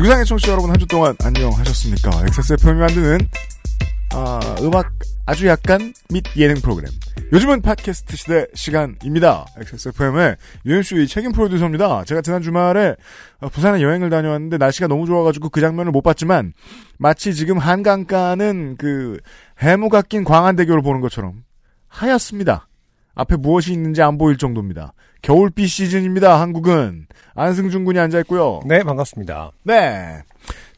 지구상의 청취자 여러분 한 주 동안 안녕하셨습니까? XSFM이 만드는 아, 음악 아주 약간 및 예능 프로그램. 요즘은 팟캐스트 시대 시간입니다. XSFM의 유현수의 책임 프로듀서입니다. 제가 지난 주말에 어, 부산에 여행을 다녀왔는데 날씨가 너무 좋아가지고 그 장면을 못 봤지만 마치 지금 한강가는 그 해무가 낀 광안대교를 보는 것처럼 하얗습니다. 앞에 무엇이 있는지 안 보일 정도입니다. 겨울비 시즌입니다. 한국은 안승준 군이 앉아 있고요. 네, 반갑습니다. 네.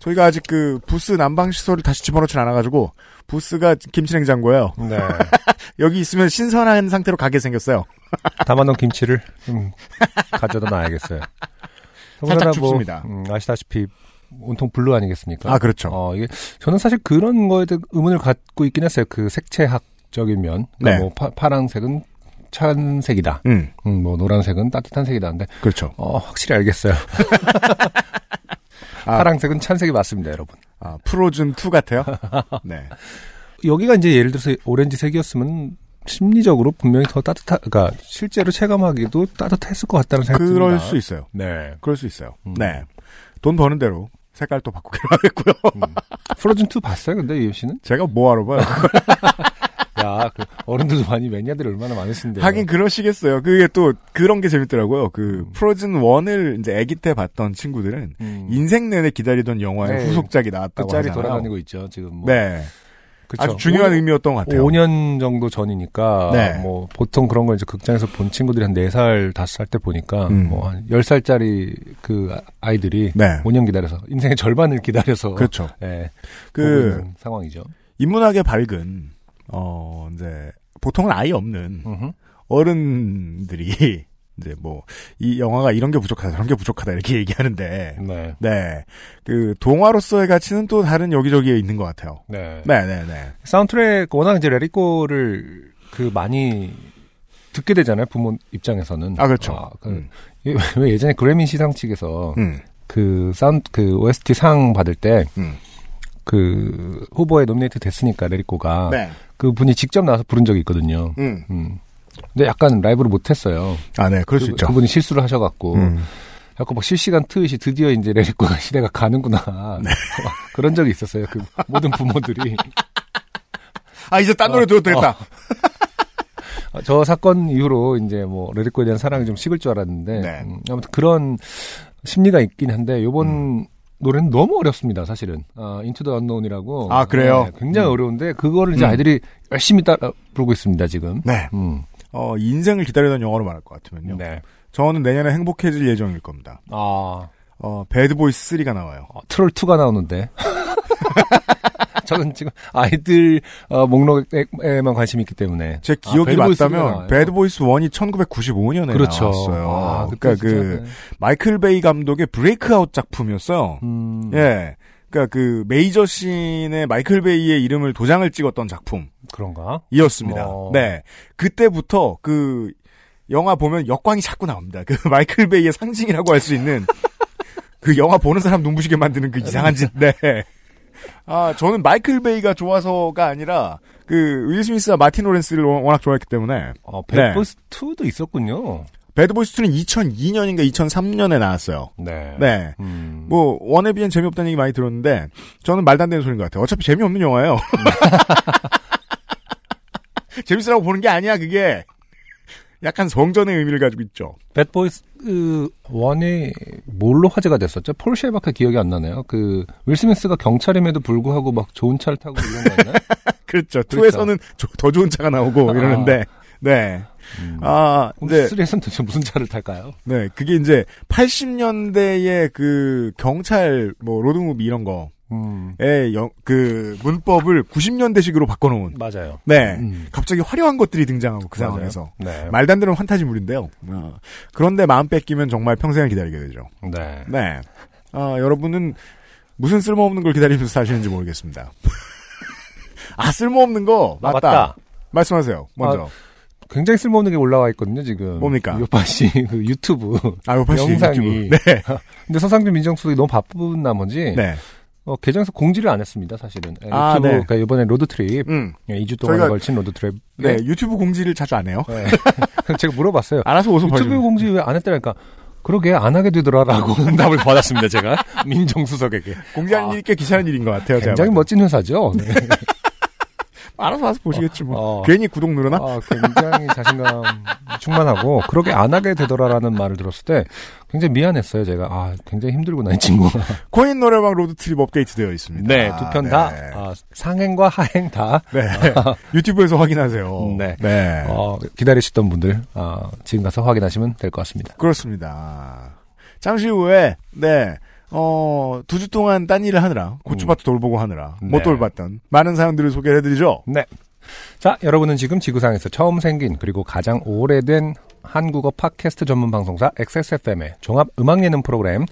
저희가 아직 그 부스 난방 시설을 다시 집어넣진 않아가지고 부스가 김치냉장고예요. 네. 여기 있으면 신선한 상태로 가게 생겼어요. 담아놓은 김치를 좀 가져다 놔야겠어요. 살짝 춥습니다. 음, 아시다시피 온통 블루 아니겠습니까? 아 그렇죠. 어, 이게 저는 사실 그런 거에 대해 의문을 갖고 있긴 했어요. 그 색채학 적인 면. 그러니까 네. 뭐 파, 파랑색은 찬 색이다. 음 음, 뭐 노란색은 따뜻한 색이다. 근데 그렇죠. 어, 확실히 알겠어요. 아. 파랑색은 찬색이 맞습니다, 여러분. 아 프로즌 2 같아요. 네. 여기가 이제 예를 들어서 오렌지색이었으면 심리적으로 분명히 더 따뜻하, 그러니까 실제로 체감하기도 따뜻했을 것 같다는 생각이 듭니다. 그럴 수 있어요. 네. 그럴 수 있어요. 음. 네. 돈 버는 대로 색깔 또 바꾸기로 하겠고요. 음. 프로즌 2 봤어요, 근데 유현 씨는? 제가 뭐하러 봐요. 야, 그 어른들도 많이 매니아들이 얼마나 많으신데. 하긴 그러시겠어요. 그게 또 그런 게 재밌더라고요. 그 음. 프로즌 1을 이제 아기 때 봤던 친구들은 음. 인생 내내 기다리던 영화의 네. 후속작이 그 나왔다고 짤이 하잖아요. 돌아다니고 있죠, 지금. 뭐. 네. 그쵸. 아주 중요한 오- 의미였던 것 같아요. 5년 정도 전이니까 네. 뭐 보통 그런 걸 이제 극장에서 본 친구들이 한 4살, 5살 때 보니까 음. 뭐한 10살짜리 그 아- 아이들이 네. 5년 기다려서 인생의 절반을 기다려서 그렇죠. 예. 그 상황이죠. 인문학의 밝은 어 이제 보통은 아예 없는 음흠. 어른들이 이제 뭐 이 영화가 이런 게 부족하다 저런 게 부족하다 이렇게 얘기하는데 네. 네그 동화로서의 가치는 또 다른 여기저기에 있는 것 같아요. 네. 네 네 네. 사운드트랙 워낙 이제 레리코를 그 많이 듣게 되잖아요 부모 입장에서는 아 그렇죠. 아, 그 음. 예- 왜 예전에 그래미 시상 측에서 음. 그 사운드 그 OST 상 받을 때 음. 그 후보에 nominate 됐으니까 Let It Go가 네. 그 분이 직접 나와서 부른 적이 있거든요. 음. 음. 근데 약간 라이브를 못했어요. 아, 네, 그럴 수 그, 있죠. 그분이 실수를 하셔갖고 음. 약간 막 실시간 트윗이 드디어 이제 Let It Go가 시대가 가는구나 네. 막 그런 적이 있었어요. 그 모든 부모들이 아, 이제 딴 노래 어, 들어도 되겠다. 아, 저 사건 이후로 이제 뭐 Let It Go에 대한 사랑이 좀 식을 줄 알았는데 네. 음, 아무튼 그런 심리가 있긴 한데 요번 음. 노래는 너무 어렵습니다 사실은 아, Into the Unknown이라고 아, 그래요? 네, 굉장히 음. 어려운데 그거를 이제 음. 아이들이 열심히 따라 부르고 있습니다 지금 네. 음. 어, 인생을 기다리던 영화로 말할 것 같으면요. 네. 저는 내년에 행복해질 예정일 겁니다. 아, 어, Bad Boys 3가 나와요. 어, 트롤 2가 나오는데 저는 지금 아이들 어, 목록에만 관심이 있기 때문에 제 아, 기억이 3가 맞다면? Bad Boys 1이 1995년에 그렇죠 나왔어요. 아, 그러니까 그 네. 마이클 베이 감독의 breakout 작품이었어요. 음, 예. 그러니까 그 메이저 scene의 마이클 베이의 이름을 도장을 찍었던 작품이었습니다. 그런가 어. 네. 그때부터 그 영화 보면 역광이 자꾸 나옵니다. 그 마이클 베이의 상징이라고 할 수 있는 그 영화 보는 사람 눈부시게 만드는 그 이상한 짓. 네. 아, 저는 마이클 베이가 좋아서가 아니라 그 윌 스미스와 마틴 로렌스를 워낙 좋아했기 때문에 어, 네. Bad Boys 2도 있었군요 Bad Boys 2는 2002년인가 2003년에 나왔어요. 네. 네. 음. 뭐 one에 비해 재미없다는 얘기 많이 들었는데 저는 말도 안 되는 소리인 것 같아요. 어차피 재미없는 영화예요. 재밌으라고 보는 게 아니야 그게. 약간 성전의 의미를 가지고 있죠. Bad Boys 그 one이 뭘로 화제가 됐었죠? 포르쉐밖에 기억이 안 나네요. 그 윌 스미스가 경찰임에도 불구하고 막 좋은 차를 타고 이런 거였나요? 그렇죠. 그렇죠. two에서는 더 좋은 차가 나오고 이러는데, 네. 음. 아, 근데 근데, 3에서는 도대체 무슨 차를 탈까요? 네. 그게 이제 80년대의 그 경찰, 뭐, 로드무비 이런 거 의 음. 영, 그 문법을 90년대식으로 바꿔놓은, 맞아요. 네. 음. 갑자기 화려한 것들이 등장하고 그 맞아요. 상황에서. 네. 말도 안 되는 환타지물인데요. 어, 그런데 마음 뺏기면 정말 평생을 기다리게 되죠. 네. 네. 아, 여러분은 무슨 쓸모없는 걸 기다리면서 사시는지 모르겠습니다. 아, 쓸모없는 거. 아, 맞다. 맞다. 말씀하세요. 먼저. 굉장히 쓸모없는 게 올라와 있거든요, 지금. 뭡니까? 요파 씨, 그 유튜브. 아, 요파 씨 영상이. 유튜브. 네. 근데 서상준 민정수석이 너무 바쁜 나머지. 네. 어, 계정에서 공지를 안 했습니다, 사실은. 예, 아, 유튜브, 네. 그러니까 이번에 road trip. 음. 예, 2주 동안 저희가- 걸친 road trip. 네, 유튜브 공지를 자주 안 해요. 네. 제가 물어봤어요. 알아서 오서 유튜브 봐주면. 공지 왜 안 했다니까. 그러게, 안 하게 되더라라고 응답을 받았습니다, 제가. 민정수석에게. 공지하는 아, 일이 꽤 귀찮은 일인 것 같아요. 제가 굉장히. 멋진 회사죠. 네. 알아서 와서 보시겠지 뭐. 어. 괜히 구독 누르나? 아, 굉장히 자신감 충만하고, 그러게 안 하게 되더라라는 말을 들었을 때, 굉장히 미안했어요, 제가. 아, 굉장히 힘들구나, 이 친구가. 코인 노래방 road trip 업데이트 되어 있습니다. 네, 두 편 다, 네. 아, 상행과 하행 다, 네. 유튜브에서 확인하세요. 네. 네. 어, 기다리시던 분들, 아, 지금 가서 확인하시면 될 것 같습니다. 그렇습니다. 잠시 후에, 네, 어, 두 주 동안 딴 일을 하느라, 고추밭도 돌보고 하느라, 못 네. 돌봤던 많은 사연들을 소개를 해드리죠. 네. 자, 여러분은 지금 지구상에서 처음 생긴 그리고 가장 오래된 한국어 팟캐스트 전문 방송사 XSFM의 종합 음악 예능 프로그램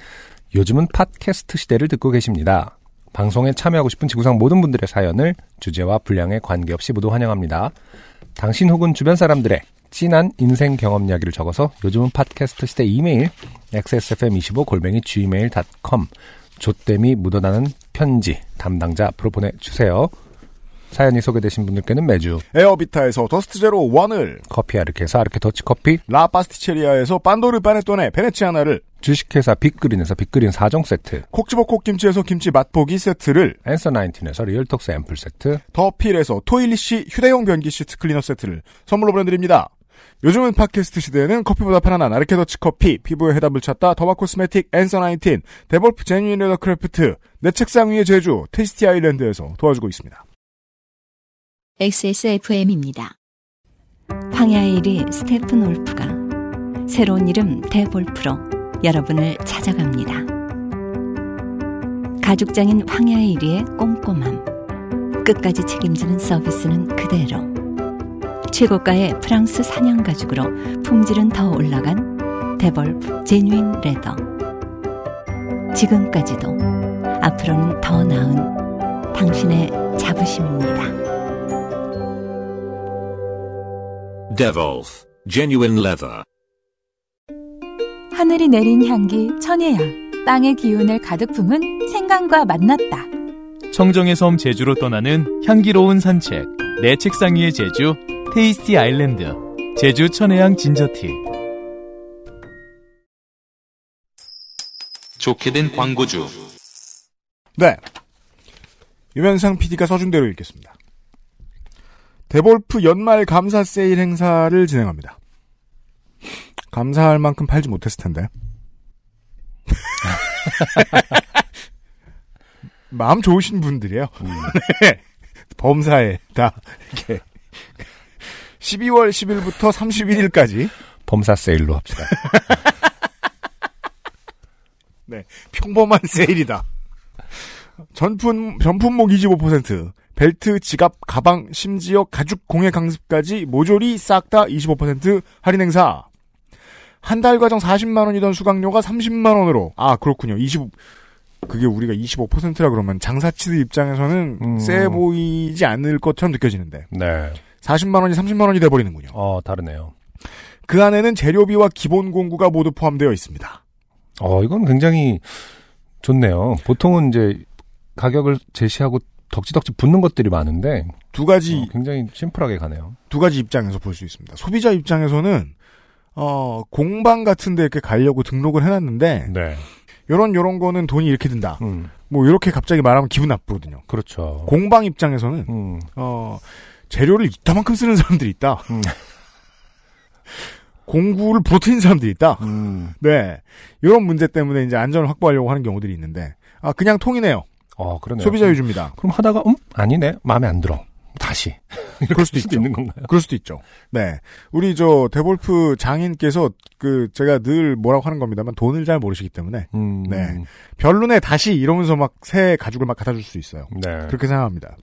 요즘은 팟캐스트 시대를 듣고 계십니다. 방송에 참여하고 싶은 지구상 모든 분들의 사연을 주제와 분량에 관계없이 모두 환영합니다. 당신 혹은 주변 사람들의 진한 인생 경험 이야기를 적어서 요즘은 팟캐스트 시대 이메일 xsfm25 골뱅이 gmail.com 조땜이 묻어나는 편지 담당자 앞으로 보내주세요. 사연이 소개되신 분들께는 매주 에어비타에서 더스트 제로 원을, 커피 아르케에서 아르케 더치커피, 라 파스티체리아에서 빤도르 파네톤의 베네치아나를, 주식회사 빅그린에서 빅그린 4종 세트, 콕지버 콕김치에서 김치 맛보기 세트를, 앤서 나인틴에서 리얼톡스 앰플 세트, 더필에서 토일리시 휴대용 변기 시트 클리너 세트를 선물로 보내드립니다. 요즘은 팟캐스트 시대에는 커피보다 편안한 아르케더치 커피, 피부의 해답을 찾다 derma cosmetic 앤서 나인틴, 데볼프 genuine leather craft, 내 책상 위의 제주, 테이스티 아일랜드에서 도와주고 있습니다. XSFM입니다. 황야의 이리 스테픈 울프가 새로운 이름 데볼프로 여러분을 찾아갑니다. 가죽장인 황야의 이리의 꼼꼼함. 끝까지 책임지는 서비스는 그대로. 최고가의 프랑스 사냥 가죽으로 품질은 더 올라간 데볼프 제뉴인 레더. 지금까지도 앞으로는 더 나은 당신의 자부심입니다. Devolf Genuine Leather. 하늘이 내린 향기 천혜향 땅의 기운을 가득 품은 생강과 만났다. 청정의 섬 제주로 떠나는 향기로운 산책 내 책상 위의 제주 테이스티 아일랜드 제주 천혜향 ginger tea 좋게 된 광고주. 네. 유면상 PD가 써준 대로 읽겠습니다. 데볼프 연말 감사 세일 행사를 진행합니다. 감사할 만큼 팔지 못했을 텐데. 마음 좋으신 분들이에요. 네. 범사에 다 이렇게 12월 10일부터 31일까지 범사 세일로 합시다. 네, 평범한 세일이다. 전품, 전품목 25%, 벨트, 지갑, 가방, 심지어 가죽 공예 강습까지 모조리 싹 다 25% 할인 행사. 한 달 과정 40만 원이던 수강료가 30만 원으로. 아, 그렇군요. 25, 그게 우리가 25%라 그러면 장사치들 입장에서는 음. 세 보이지 않을 것처럼 느껴지는데. 네. 40만 원이 30만 원이 돼버리는군요. 어, 다르네요. 그 안에는 재료비와 기본 공구가 모두 포함되어 있습니다. 어, 이건 굉장히 좋네요. 보통은 이제 가격을 제시하고 덕지덕지 붙는 것들이 많은데 두 가지 어, 굉장히 심플하게 가네요. 두 가지 입장에서 볼 수 있습니다. 소비자 입장에서는 어, 공방 같은 데 이렇게 가려고 등록을 해놨는데 네. 요런 요런 거는 돈이 이렇게 든다. 음, 뭐 이렇게 갑자기 말하면 기분 나쁘거든요. 그렇죠. 공방 입장에서는 음, 어, 재료를 이따만큼 쓰는 사람들이 있다. 음. 공구를 부러뜨린 사람들이 있다. 음. 네. 이런 문제 때문에 이제 안전을 확보하려고 하는 경우들이 있는데 아 그냥 통이네요. 어, 그러네요. 소비자 위주입니다. 그럼 하다가 음 아니네 마음에 안 들어. 다시. 그럴 수도 수도 있죠. 있는 건가요? 그럴 수도 있죠. 네. 우리 저 데볼프 장인께서 그 제가 늘 뭐라고 하는 겁니다만 돈을 잘 모르시기 때문에 음, 네. 별론에 다시 이러면서 막 새 가죽을 막 갖다 줄 수 있어요. 네. 그렇게 생각합니다.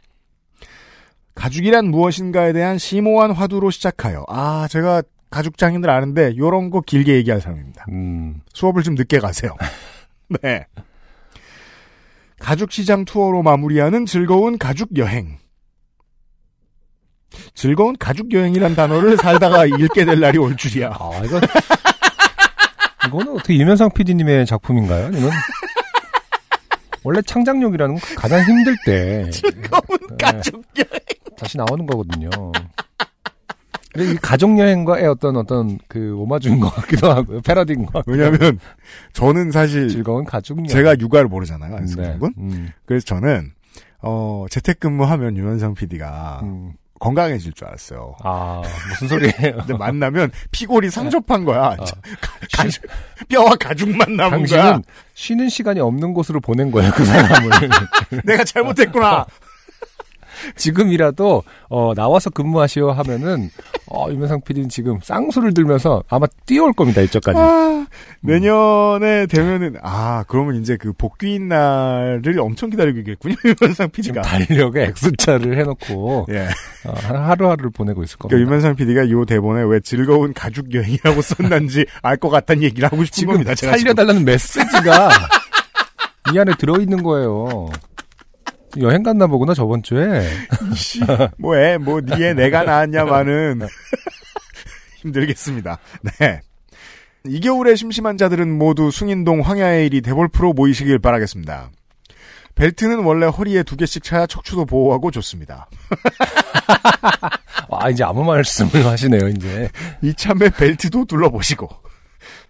가죽이란 무엇인가에 대한 심오한 화두로 시작하여 아 제가 가죽 장인들 아는데 요런 거 길게 얘기할 사람입니다. 음, 수업을 좀 늦게 가세요. 네. 가죽 시장 투어로 마무리하는 즐거운 가죽 여행. 즐거운 가족 여행이란 단어를 살다가 읽게 될 날이 올 줄이야. 아, 이거 이거는 어떻게 이면상 PD님의 작품인가요? 아니면 원래 창작력이라는 건 가장 힘들 때 즐거운 네. 가족 여행. 다시 나오는 거거든요. 근데 이 가족 여행과의 어떤 어떤 그 오마주인 것 같기도 하고요. 패러디인 것 같고. 왜냐하면 저는 사실 즐거운 가족 여행. 제가 육아를 모르잖아요, 네. 안승준 군. 음, 그래서 저는 어 재택근무하면 유현상 PD가 음. 건강해질 줄 알았어요. 아 무슨 소리예요? 근데 만나면 피골이 상접한 거야. 어. 가죽, 뼈와 가죽만 남은 거야. 당신은 쉬는 시간이 없는 곳으로 보낸 거예요, 그 사람을. 내가 잘못했구나. 지금이라도 어, 나와서 근무하시오 하면은 어, 유명상 PD는 지금 쌍수를 들면서 아마 뛰어올 겁니다 이쪽까지. 아, 내년에 되면은 아 그러면 이제 그 복귀인 날을 엄청 기다리고 있겠군요. 지금 PD가. 달력에 X자를 해놓고 예. 어, 하루하루를 보내고 있을 겁니다. 그러니까 유면상 PD가 이 대본에 왜 즐거운 가족 여행이라고 썼는지 알 것 같다는 얘기를 하고 싶은 지금 겁니다. 제가 지금. 살려달라는 메시지가 이 안에 들어있는 거예요. 여행 갔나 보구나 저번 주에. 씨, 뭐해, 뭐, 니에 내가 나왔냐마는. 힘들겠습니다. 네. 이 겨울에 심심한 자들은 모두 숭인동 황야의 이리 데볼프로 모이시길 바라겠습니다. 벨트는 원래 허리에 두 개씩 차야 척추도 보호하고 좋습니다. 아 이제 아무 말씀을 하시네요 이제. 이참에 벨트도 둘러보시고.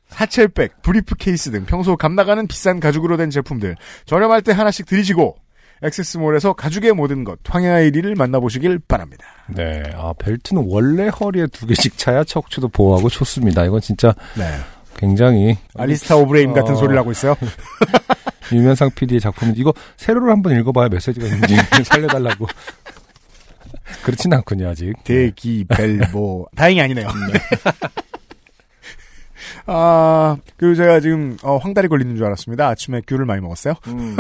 satchel bag, briefcase 등 평소 값나가는 비싼 가죽으로 된 제품들 저렴할 때 하나씩 들이시고 XS몰에서 가죽의 모든 것 황야의 이리를 만나보시길 바랍니다. 네. 아 벨트는 원래 허리에 두 개씩 차야 척추도 보호하고 좋습니다. 이건 진짜 네. 굉장히 알리스타 오브레임 같은 어. 소리를 하고 있어요. 유면상 PD의 작품 이거 세로로 한번 읽어봐야 메시지가 있는지 살려달라고. 그렇진 않군요 아직. 대기 벨보 다행히 아니네요. 아 그리고 제가 지금 어, 황달이 걸리는 줄 알았습니다. 아침에 귤을 많이 먹었어요. 음,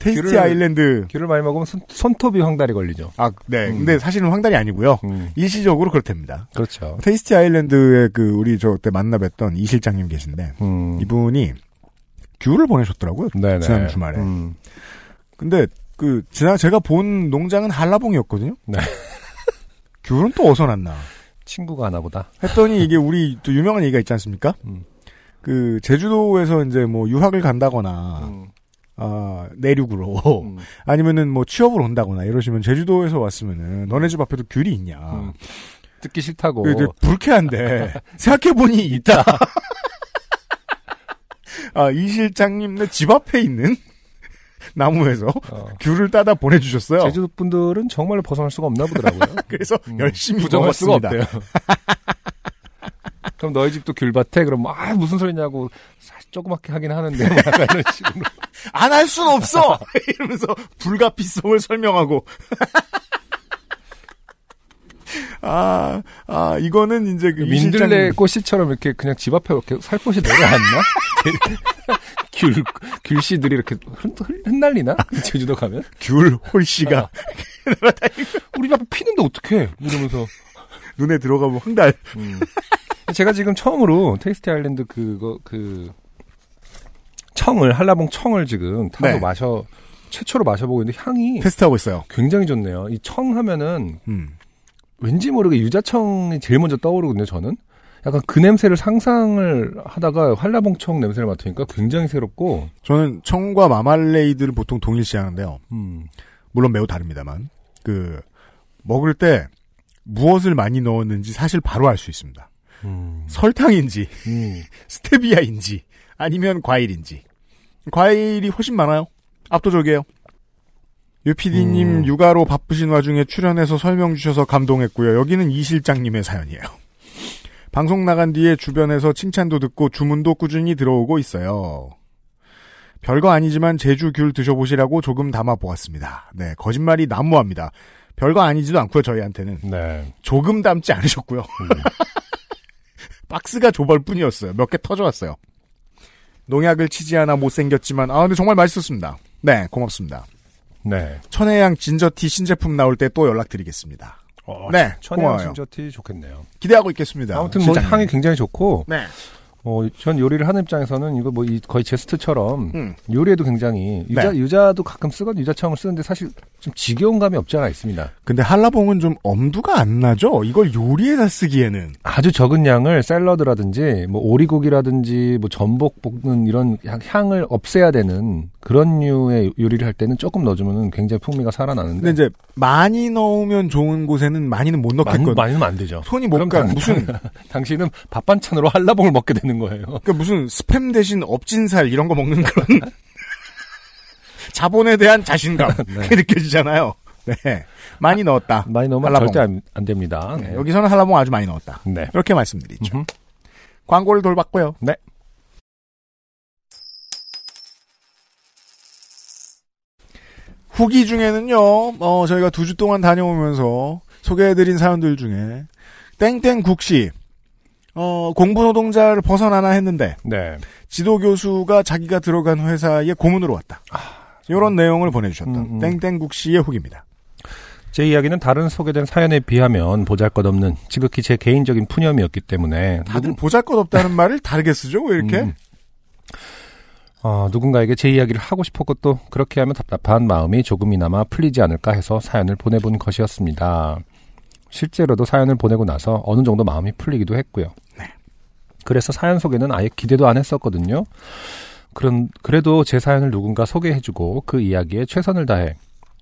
테이스티 귤을- 아일랜드. 귤을 많이 먹으면 손, 손톱이 황달이 걸리죠. 아, 네. 음. 근데 사실은 황달이 아니고요. 음, 일시적으로 그렇답니다. 그렇죠. 테이스티 아일랜드에 그 우리 저 때 만나 뵀던 이 실장님 계신데 음, 이분이 귤을 보내셨더라고요. 네네. 지난 주말에. 음, 근데 그 지난 제가 본 농장은 한라봉이었거든요. 네. 귤은 또 어디서 났나? 친구가 하나 보다. 했더니 이게 우리 또 유명한 얘기가 있지 않습니까? 음. 그 제주도에서 이제 뭐 유학을 간다거나 음, 아 내륙으로 음, 아니면은 뭐 취업을 온다거나 이러시면 제주도에서 왔으면은 너네 집 앞에도 귤이 있냐? 음. 듣기 싫다고. 불쾌한데 생각해보니 있다. 아 이 실장님 네 집 앞에 있는 나무에서 어. 귤을 따다 보내주셨어요. 제주도 분들은 정말 벗어날 수가 없나 보더라고요. 그래서 음, 열심히 부정할 수가. 없대요. 그럼 너희 집도 귤밭에? 그럼 아 무슨 소리냐고 사실 조그맣게 하긴 하는데 이런 식으로. 안 할 순 없어! 이러면서 불가피성을 설명하고. 아, 아, 이거는 이제 그 민들레 꽃씨처럼 이렇게 그냥 집 앞에 이렇게 살포시 내려앉나? 귤, 귤씨들이 이렇게 흔, 흔, 흩날리나? 제주도 가면? 귤 홀씨가 우리 집 앞에 피는데 어떡해? 이러면서. 눈에 들어가면 황달. 음. 제가 지금 처음으로 테이스티 아일랜드 그거, 그, 청을, 한라봉 청을 지금 타서 네. 마셔, 최초로 마셔보고 있는데 향이 테스트하고 있어요. 굉장히 좋네요. 이 청 하면은 음. 왠지 모르게 유자청이 제일 먼저 떠오르거든요, 저는. 약간 그 냄새를 상상을 하다가 한라봉청 냄새를 맡으니까 굉장히 새롭고, 저는 청과 마말레이드를 보통 동일시하는데요. 음, 물론 매우 다릅니다만. 그, 먹을 때 무엇을 많이 넣었는지 사실 바로 알 수 있습니다. 음, 설탕인지, 음. 스테비아인지, 아니면 과일인지. 과일이 훨씬 많아요. 압도적이에요. 유피디님 음. 육아로 바쁘신 와중에 출연해서 설명 주셔서 감동했고요. 여기는 이 실장님의 사연이에요. 방송 나간 뒤에 주변에서 칭찬도 듣고 주문도 꾸준히 들어오고 있어요. 별거 아니지만 제주 귤 드셔보시라고 조금 담아 보았습니다. 네, 거짓말이 난무합니다. 별거 아니지도 않고요, 저희한테는. 네. 조금 담지 않으셨고요. 박스가 좁을 뿐이었어요. 몇 개 터져왔어요. 농약을 치지 않아 못생겼지만, 아, 근데 정말 맛있었습니다. 네, 고맙습니다. 네. 천혜향 진저티 신제품 나올 때 또 연락드리겠습니다. 어, 네, 천혜향 고마워요. 진저티 좋겠네요. 기대하고 있겠습니다. 아무튼 뭐 실장님. 향이 굉장히 좋고, 네. 어, 전 요리를 하는 입장에서는 이거 뭐 이- 거의 제스트처럼 음. 요리에도 굉장히 유자 네. 유자도 가끔 쓰거든 유자청을 쓰는데 사실 좀 지겨운 감이 없지 않아 있습니다. 근데 한라봉은 좀 엄두가 안 나죠? 이걸 요리에다 쓰기에는. 아주 적은 양을 샐러드라든지 뭐 오리고기라든지 뭐 전복 볶는 이런 향- 향을 없애야 되는 그런 류의 요리를 할 때는 조금 넣어주면 굉장히 풍미가 살아나는데 근데 이제 많이 넣으면 좋은 곳에는 많이는 못 많이, 넣겠거든. 많이 넣으면 안 되죠. 손이 못 가. 당- 무슨 당신은 밥 반찬으로 한라봉을 먹게 되는 거예요. 그러니까 무슨 스팸 대신 업진살 이런 거 먹는 그런 자본에 대한 자신감 네. 그게 느껴지잖아요. 네. 많이 넣었다. 많이 넣으면 한라봉. 절대 안, 안 됩니다. 네, 여기서는 한라봉 아주 많이 넣었다. 네. 이렇게 말씀드리죠. 음흠. 광고를 돌봤고요. 네. 후기 중에는요, 어, 저희가 두 주 동안 다녀오면서 소개해드린 사연들 중에, 땡땡국시, 어, 공부 노동자를 벗어나나 했는데, 네. 지도 교수가 자기가 들어간 회사에 고문으로 왔다. 이런 내용을 보내주셨던 음, 음. 땡땡국시의 후기입니다. 제 이야기는 다른 소개된 사연에 비하면 보잘것없는 지극히 제 개인적인 푸념이었기 때문에 다들 보잘것없다는 말을 다르게 쓰죠, 왜 이렇게? 음. 어, 누군가에게 제 이야기를 하고 싶었고 또 그렇게 하면 답답한 마음이 조금이나마 풀리지 않을까 해서 사연을 보내본 것이었습니다. 실제로도 사연을 보내고 나서 어느 정도 마음이 풀리기도 했고요. 그래서 사연 소개는 아예 기대도 안 했었거든요. 그런 그래도 제 사연을 누군가 소개해주고 그 이야기에 최선을 다해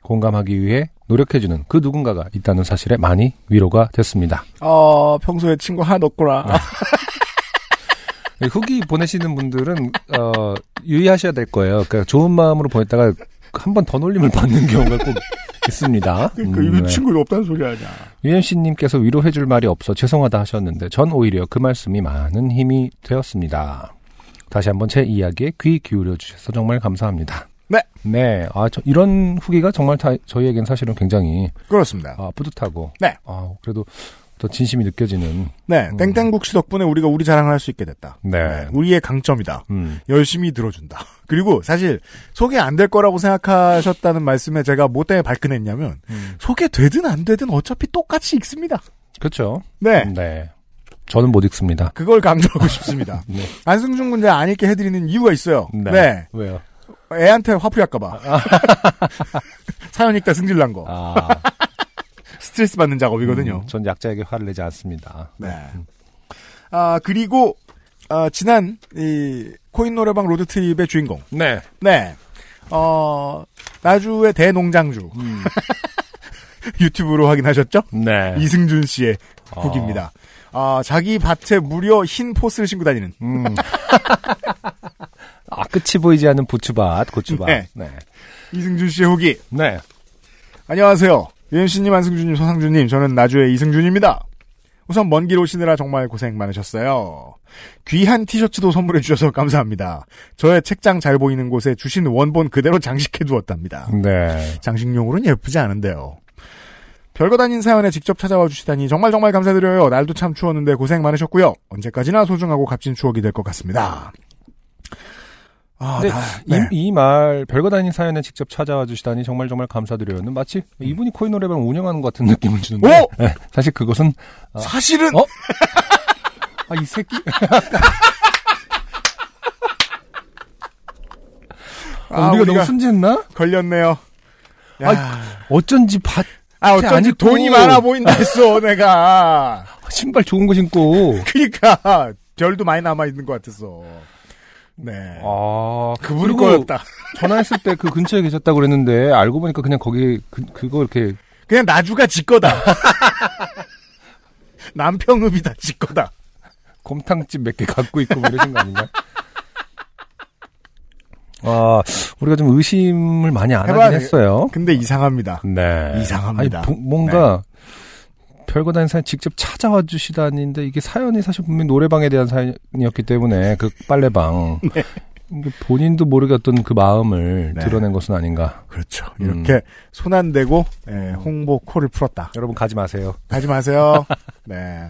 공감하기 위해 노력해주는 그 누군가가 있다는 사실에 많이 위로가 됐습니다. 어, 평소에 친구 하나 없구나. 후기 보내시는 분들은 어, 유의하셔야 될 거예요. 그러니까 좋은 마음으로 보냈다가 한 번 더 놀림을 받는 경우가 꼭 있습니다. 그러니까 음, 이거 네. 친구가 없다는 소리 아니야. UMC님께서 위로해줄 말이 없어 죄송하다 하셨는데 전 오히려 그 말씀이 많은 힘이 되었습니다. 다시 한번 제 이야기에 귀 기울여 주셔서 정말 감사합니다. 네. 네. 아, 저, 이런 후기가 정말 다, 저희에겐 사실은 굉장히 그렇습니다. 아, 뿌듯하고. 네. 아, 그래도 더 진심이 느껴지는. 네, 음. 땡땡국시 덕분에 우리가 우리 자랑을 할 수 있게 됐다. 네. 우리의 강점이다. 음. 열심히 들어준다. 그리고 사실 소개 안 될 거라고 생각하셨다는 말씀에 제가 뭐 때문에 발끈했냐면 음. 소개 되든 안 되든 어차피 똑같이 읽습니다. 그렇죠. 네. 네. 저는 못 읽습니다. 그걸 강조하고 싶습니다. 네. 안승준 군자 안 읽게 해드리는 이유가 있어요. 네. 네. 왜요? 애한테 화풀이 할까봐. 사연 읽다 승질난 거. 아. 스트레스 받는 작업이거든요. 음, 전 약자에게 화를 내지 않습니다. 네. 아, 그리고, 아, 지난, 이, 코인 노래방 road trip의 주인공. 네. 네. 어, 나주의 대농장주. 음. 유튜브로 확인하셨죠? 네. 이승준 씨의 어. 후기입니다. 아, 자기 밭에 무려 흰 포스를 신고 다니는. 음. 아, 끝이 보이지 않는 부추밭, 고추밭. 네. 네. 이승준 씨의 후기. 네. 안녕하세요. 유현씨님, 안승준님, 서상준님, 저는 나주의 이승준입니다. 우선 먼 길 오시느라 정말 고생 많으셨어요. 귀한 티셔츠도 선물해 주셔서 감사합니다. 저의 책장 잘 보이는 곳에 주신 원본 그대로 장식해 두었답니다. 네. 장식용으로는 예쁘지 않은데요. 별거 아닌 사연에 직접 찾아와 주시다니 정말 정말 감사드려요. 날도 참 추웠는데 고생 많으셨고요. 언제까지나 소중하고 값진 추억이 될 것 같습니다. 아, 근데 다, 네. 이말 별거 다닌 사연에 직접 찾아와 주시다니 정말 정말 감사드려요는 마치 이분이 코인 노래방을 운영하는 것 같은 느낌을 주는데 오! 네, 사실 그것은 아. 사실은 어? 아 이 새끼 아, 우리가, 우리가 너무 순진했나? 걸렸네요. 야. 아, 어쩐지 밭 아, 어쩐지. 돈이 많아 보인다 했어, 내가. 신발 좋은 거 신고 그니까, 별도 많이 남아있는 것 같았어. 네. 아 그리고 거였다. 전화했을 때 그 근처에 계셨다고 그랬는데 알고 보니까 그냥 거기 그, 그거 이렇게 그냥 나주가 지 거다. 남평읍이 다, 지 거다. 곰탕집 몇 개 갖고 있고 뭐 이러신 거 아닌가? 아, 우리가 좀 의심을 많이 안 하긴 했어요. 근데 이상합니다. 네. 이상합니다. 네. 아니, 보- 뭔가 별거 다닌 사연 직접 찾아와 주시다는데 이게 사연이 사실 분명히 노래방에 대한 사연이었기 때문에 그 빨래방 이게 본인도 모르게 어떤 그 마음을 네. 드러낸 것은 아닌가. 그렇죠. 음. 이렇게 손안 대고 예, 홍보 코를 풀었다. 여러분 가지 마세요. 가지 마세요. 네.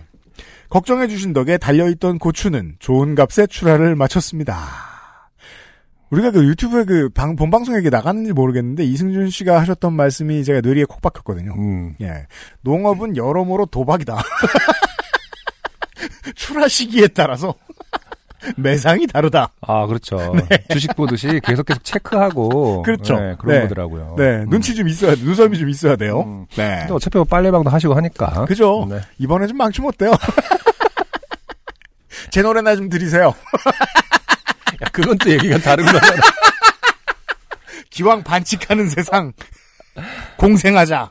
걱정해 주신 덕에 달려있던 고추는 좋은 값에 출하를 마쳤습니다. 우리가 그 유튜브에 그 방, 본방송에 이게 나갔는지 모르겠는데 이승준 씨가 하셨던 말씀이 제가 뇌리에 콕 박혔거든요. 음. 예. 농업은 여러모로 도박이다. 출하 시기에 따라서 매상이 다르다. 아, 그렇죠. 주식 보듯이 계속 계속 체크하고. 그렇죠. 네, 그런 네. 거더라고요. 네, 음. 눈치 좀 있어야, 눈썹이 좀 있어야 돼요. 음. 네. 근데 어차피 뭐 빨래방도 하시고 하니까. 그죠? 네. 이번에 좀 망치면 어때요? 제 노래나 좀 들이세요. 야, 그건 또 얘기가 다른 거잖아. 기왕 반칙하는 세상. 공생하자.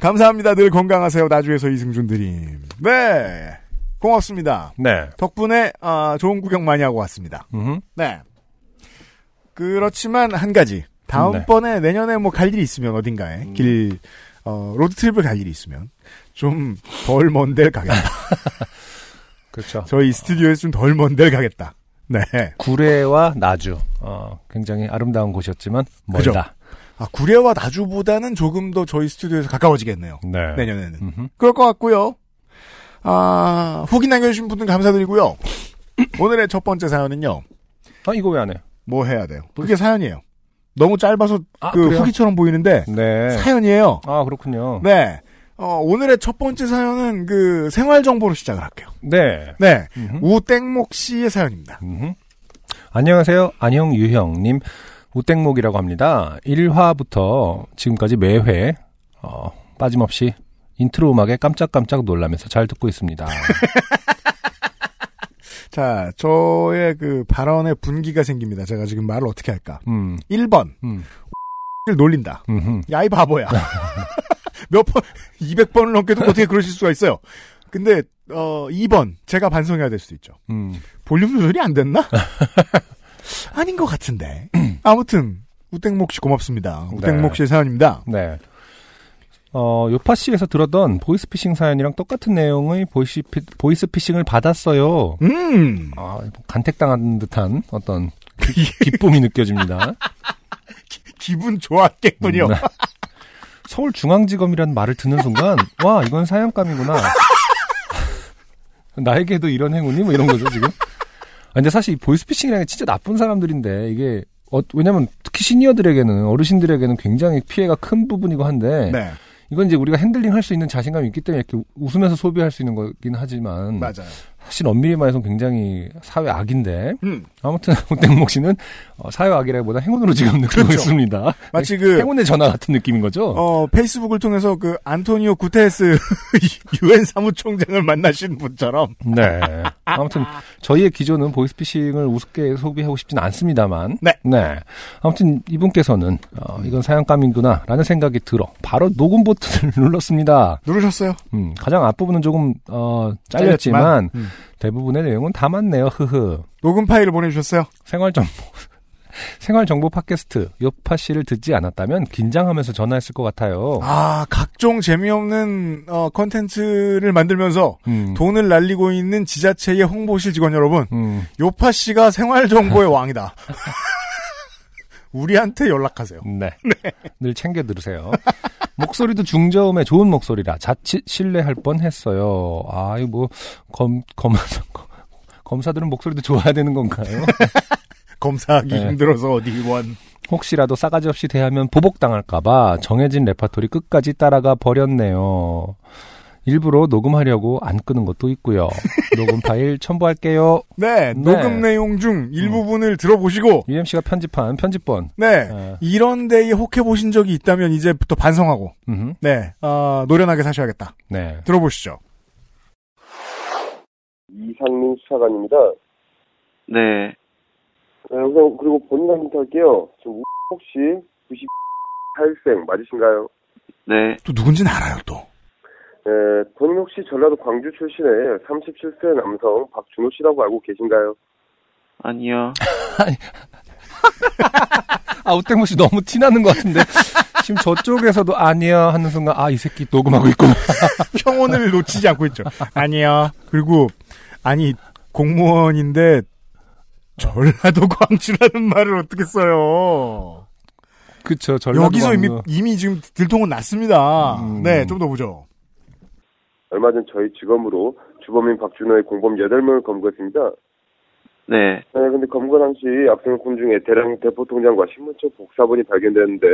감사합니다. 늘 건강하세요. 나주에서 이승준 드림. 네. 고맙습니다. 네. 덕분에, 아, 좋은 구경 많이 하고 왔습니다. 음. 네. 그렇지만 한 가지. 다음번에 내년에 뭐 갈 일이 있으면 어딘가에 길, 어, 로드트립을 갈 일이 있으면 좀 덜 먼 데를 가겠다. 그렇죠. 저희 스튜디오에서 좀 덜 먼 데를 가겠다. 네. 구례와 나주. 어, 굉장히 아름다운 곳이었지만 멀다. 아, 구례와 나주보다는 조금 더 저희 스튜디오에서 가까워지겠네요. 네. 내년에는. 음흠. 그럴 것 같고요. 아, 후기 남겨주신 분들 감사드리고요. 오늘의 첫 번째 사연은요. 아, 이거 왜 안 해? 뭐 해야 돼요? 그게 사연이에요. 너무 짧아서 아, 그 그래요? 후기처럼 보이는데 네. 사연이에요. 아, 그렇군요. 네. 어, 오늘의 첫 번째 사연은 그 생활 정보로 시작을 할게요. 네. 네. 음흠. 우땡목 씨의 사연입니다. 음흠. 안녕하세요. 안녕 유형님. 우땡목이라고 합니다. 1화부터 지금까지 매회 어, 빠짐없이 인트로 음악에 깜짝깜짝 놀라면서 잘 듣고 있습니다. 자, 저의 그 발언에 분기가 생깁니다. 제가 지금 말을 어떻게 할까? 음, 1번. 음, 를 놀린다. 음흠. 야, 이 바보야. 몇 번, 200번을 넘게도 어떻게 그러실 수가 있어요. 근데, 어, 2번. 제가 반성해야 될 수도 있죠. 음. 볼륨 조절이 안 됐나? 아닌 것 같은데. 아무튼, 우땡목 씨 고맙습니다. 우땡목 네. 씨의 사연입니다. 네. 어, 요파씨에서 들었던 보이스피싱 사연이랑 똑같은 내용의 보이스피, 보이스피싱을 받았어요. 음. 아, 간택당한 듯한 어떤 기, 기쁨이 느껴집니다. 기 분 좋았겠군요. 네. 서울중앙지검이라는 말을 듣는 순간, 와, 이건 사연감이구나. 나에게도 이런 행운이? 뭐 이런 거죠, 지금. 아, 근데 사실 이 보이스피싱이라는 게 진짜 나쁜 사람들인데, 이게, 어, 왜냐면 특히 시니어들에게는, 어르신들에게는 굉장히 피해가 큰 부분이고 한데, 네. 이건 이제 우리가 핸들링 할 수 있는 자신감이 있기 때문에 이렇게 웃으면서 소비할 수 있는 거긴 하지만, 맞아요. 사실 엄밀히 말해서 굉장히 사회 악인데, 음. 아무튼, 땡목 씨는 어, 사회 악이라기보다 행운으로 지금 느끼고 그렇죠. 있습니다. 마치 그, 행운의 전화 같은 느낌인 거죠? 어, 페이스북을 통해서 그, 안토니오 구테스 유엔 사무총장을 만나신 분처럼. 네. 아무튼 저희의 기조는 보이스피싱을 우습게 소비하고 싶진 않습니다만. 네. 아무튼 이분께서는 어, 이건 사연감이구나라는 생각이 들어 바로 녹음 버튼을 눌렀습니다. 누르셨어요? 음, 가장 앞부분은 조금 어, 잘렸지만 음. 대부분의 내용은 다 맞네요. 흐흐. 녹음 파일을 보내주셨어요? 생활정보 생활정보 팟캐스트 요파 씨를 듣지 않았다면 긴장하면서 전화했을 것 같아요. 아, 각종 재미없는, 어, 컨텐츠를 만들면서 음, 돈을 날리고 있는 지자체의 홍보실 직원 여러분. 음, 요파 씨가 생활정보의 왕이다. 우리한테 연락하세요. 네. 늘 챙겨 들으세요. 목소리도 중저음의 좋은 목소리라 자칫 신뢰할 뻔 했어요. 아, 이거 뭐, 검, 검, 검사들은 목소리도 좋아야 되는 건가요? 검사하기 네. 힘들어서 어디 원. 혹시라도 싸가지 없이 대하면 보복당할까봐 정해진 레파토리 끝까지 따라가 버렸네요. 일부러 녹음하려고 안 끄는 것도 있고요. 녹음 파일 첨부할게요. 네, 네. 녹음 내용 중 일부분을 들어보시고, UMC가 편집한 편집본. 네, 네. 이런 데에 혹해 보신 적이 있다면 이제부터 반성하고, 음흠. 네, 어, 노련하게 사셔야겠다. 네. 들어보시죠. 이상민 수사관입니다. 네, 네, 우선 그리고 본인 확인부터 할게요. 지금 혹시 98생 맞으신가요? 네, 또 누군지는 알아요, 또. 네, 본인 혹시 전라도 광주 출신의 37세 남성 박준호 씨라고 알고 계신가요? 아니요. 아, 우땡모 씨 너무 티나는 것 같은데. 지금 저쪽에서도 아니야 하는 순간, 아, 이 새끼 녹음하고 있구나. 평온을 놓치지 않고 있죠. 아니야. 그리고, 아니, 공무원인데, 전라도 광주라는 말을 어떻게 써요? 그쵸, 전라도 여기서 이미, 광주. 이미 지금 들통은 났습니다. 음. 네, 좀 더 보죠. 얼마 전 저희 직원으로 주범인 박준호의 공범 8명을 검거했습니다. 네, 네, 근데 검거 당시 압수물품 중에 대량 대포 통장과 신문처 복사본이 발견됐는데,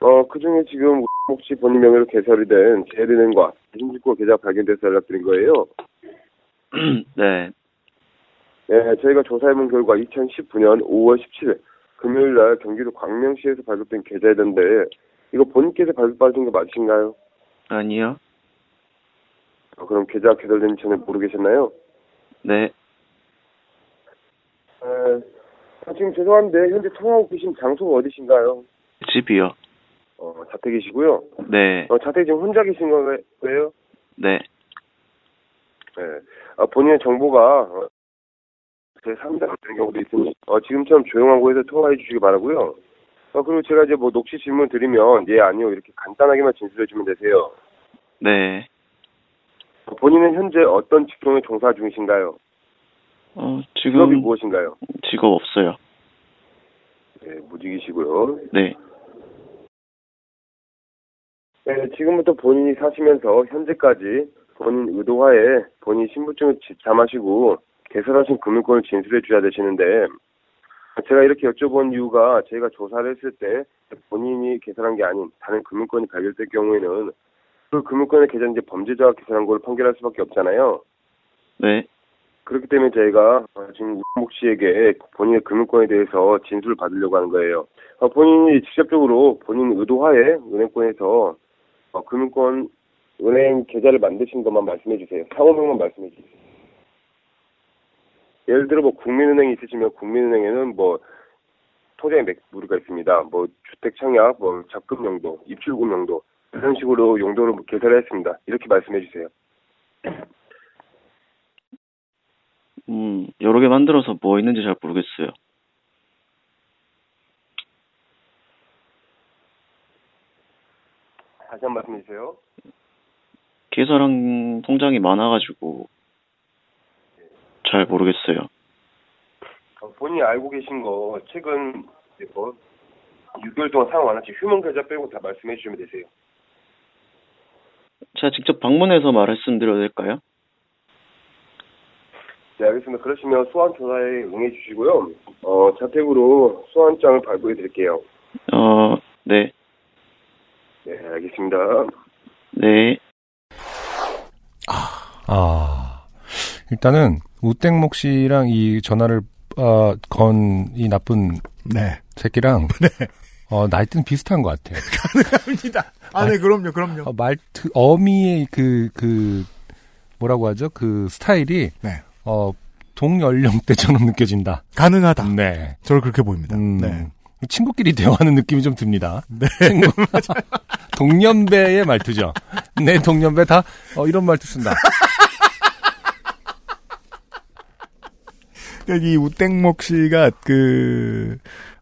어, 그 중에 지금 혹시 본인 명의로 개설이 된 제일은행과 신직구 계좌가 발견돼서 연락드린 거예요. 네, 예, 저희가 조사해본 결과 2019년 5월 17일 금요일 날 경기도 광명시에서 발급된 계좌이던데 이거 본인께서 발급받으신 거 맞으신가요? 아니요. 어, 그럼 계좌 개설된 전에 모르 계셨나요? 네. 에, 아, 지금 죄송한데 현재 통화하고 계신 장소가 어디신가요? 집이요. 어, 자택이시고요. 네. 어, 자택 지금 혼자 계신 거예요? 네. 네. 아, 본인의 정보가 어, 제 3자 되는 경우도 있으니 어, 지금처럼 조용한 곳에서 통화해 주시기 바라고요. 어, 그리고 제가 이제 뭐 녹취 질문 드리면 예 아니요 이렇게 간단하게만 진술해 주면 되세요. 네. 어, 본인은 현재 어떤 직종에 종사 중이신가요? 어, 직업이 지금 무엇인가요? 직업 없어요. 네, 무직이시고요. 네. 네, 지금부터 본인이 사시면서 현재까지 본인 의도하에 본인 신분증을 지참하시고 개설하신 금융권을 진술해 줘야 되시는데 제가 이렇게 여쭤본 이유가 저희가 조사를 했을 때 본인이 개설한 게 아닌 다른 금융권이 발견될 경우에는 그 금융권의 계좌는 이제 범죄자가 개설한 걸로 판결할 수밖에 없잖아요. 네. 그렇기 때문에 저희가 어, 지금 우목 씨에게 본인의 금융권에 대해서 진술을 받으려고 하는 거예요. 어, 본인이 직접적으로 본인 의도하에 은행권에서 어, 금융권 은행 계좌를 만드신 것만 말씀해 주세요. 상호명만 말씀해 주세요. 예를 들어 뭐 국민은행이 있으시면 국민은행에는 뭐 토지의 매물가 있습니다. 뭐 주택 청약, 뭐 적금 용도, 입출금 용도 이런 식으로 용도를 개설을 했습니다. 이렇게 말씀해 주세요. 음, 여러 개 만들어서 뭐 있는지 잘 모르겠어요. 다시 한번 말씀해 주세요. 개설한 통장이 많아가지고 잘 모르겠어요. 어, 본인이 알고 계신 거 최근 이제 뭐 6개월 동안 사용 안 하신 휴먼 계좌 빼고 다 말씀해 주시면 되세요. 제가 직접 방문해서 말씀드려도 될까요? 네, 알겠습니다. 그러시면 소환 조사에 응해 주시고요. 어, 자택으로 소환장을 발부해 드릴게요. 어, 네. 네, 알겠습니다. 네. 아, 일단은 우땡목 씨랑 이 전화를 어, 건이 나쁜 네. 새끼랑 어, 나이트는 비슷한 것 같아요. 합니다. 아, 네, 그럼요, 그럼요. 어, 말투 어미의 그 그 뭐라고 하죠? 그 스타일이 네. 어 동연령대처럼 느껴진다. 가능하다. 네. 저를 그렇게 보입니다. 음, 네. 친구끼리 대화하는 느낌이 좀 듭니다. 네. 친구. 동년배의 말투죠. 내 동년배 다 어, 이런 말투 쓴다. 이 우땡목 씨가 그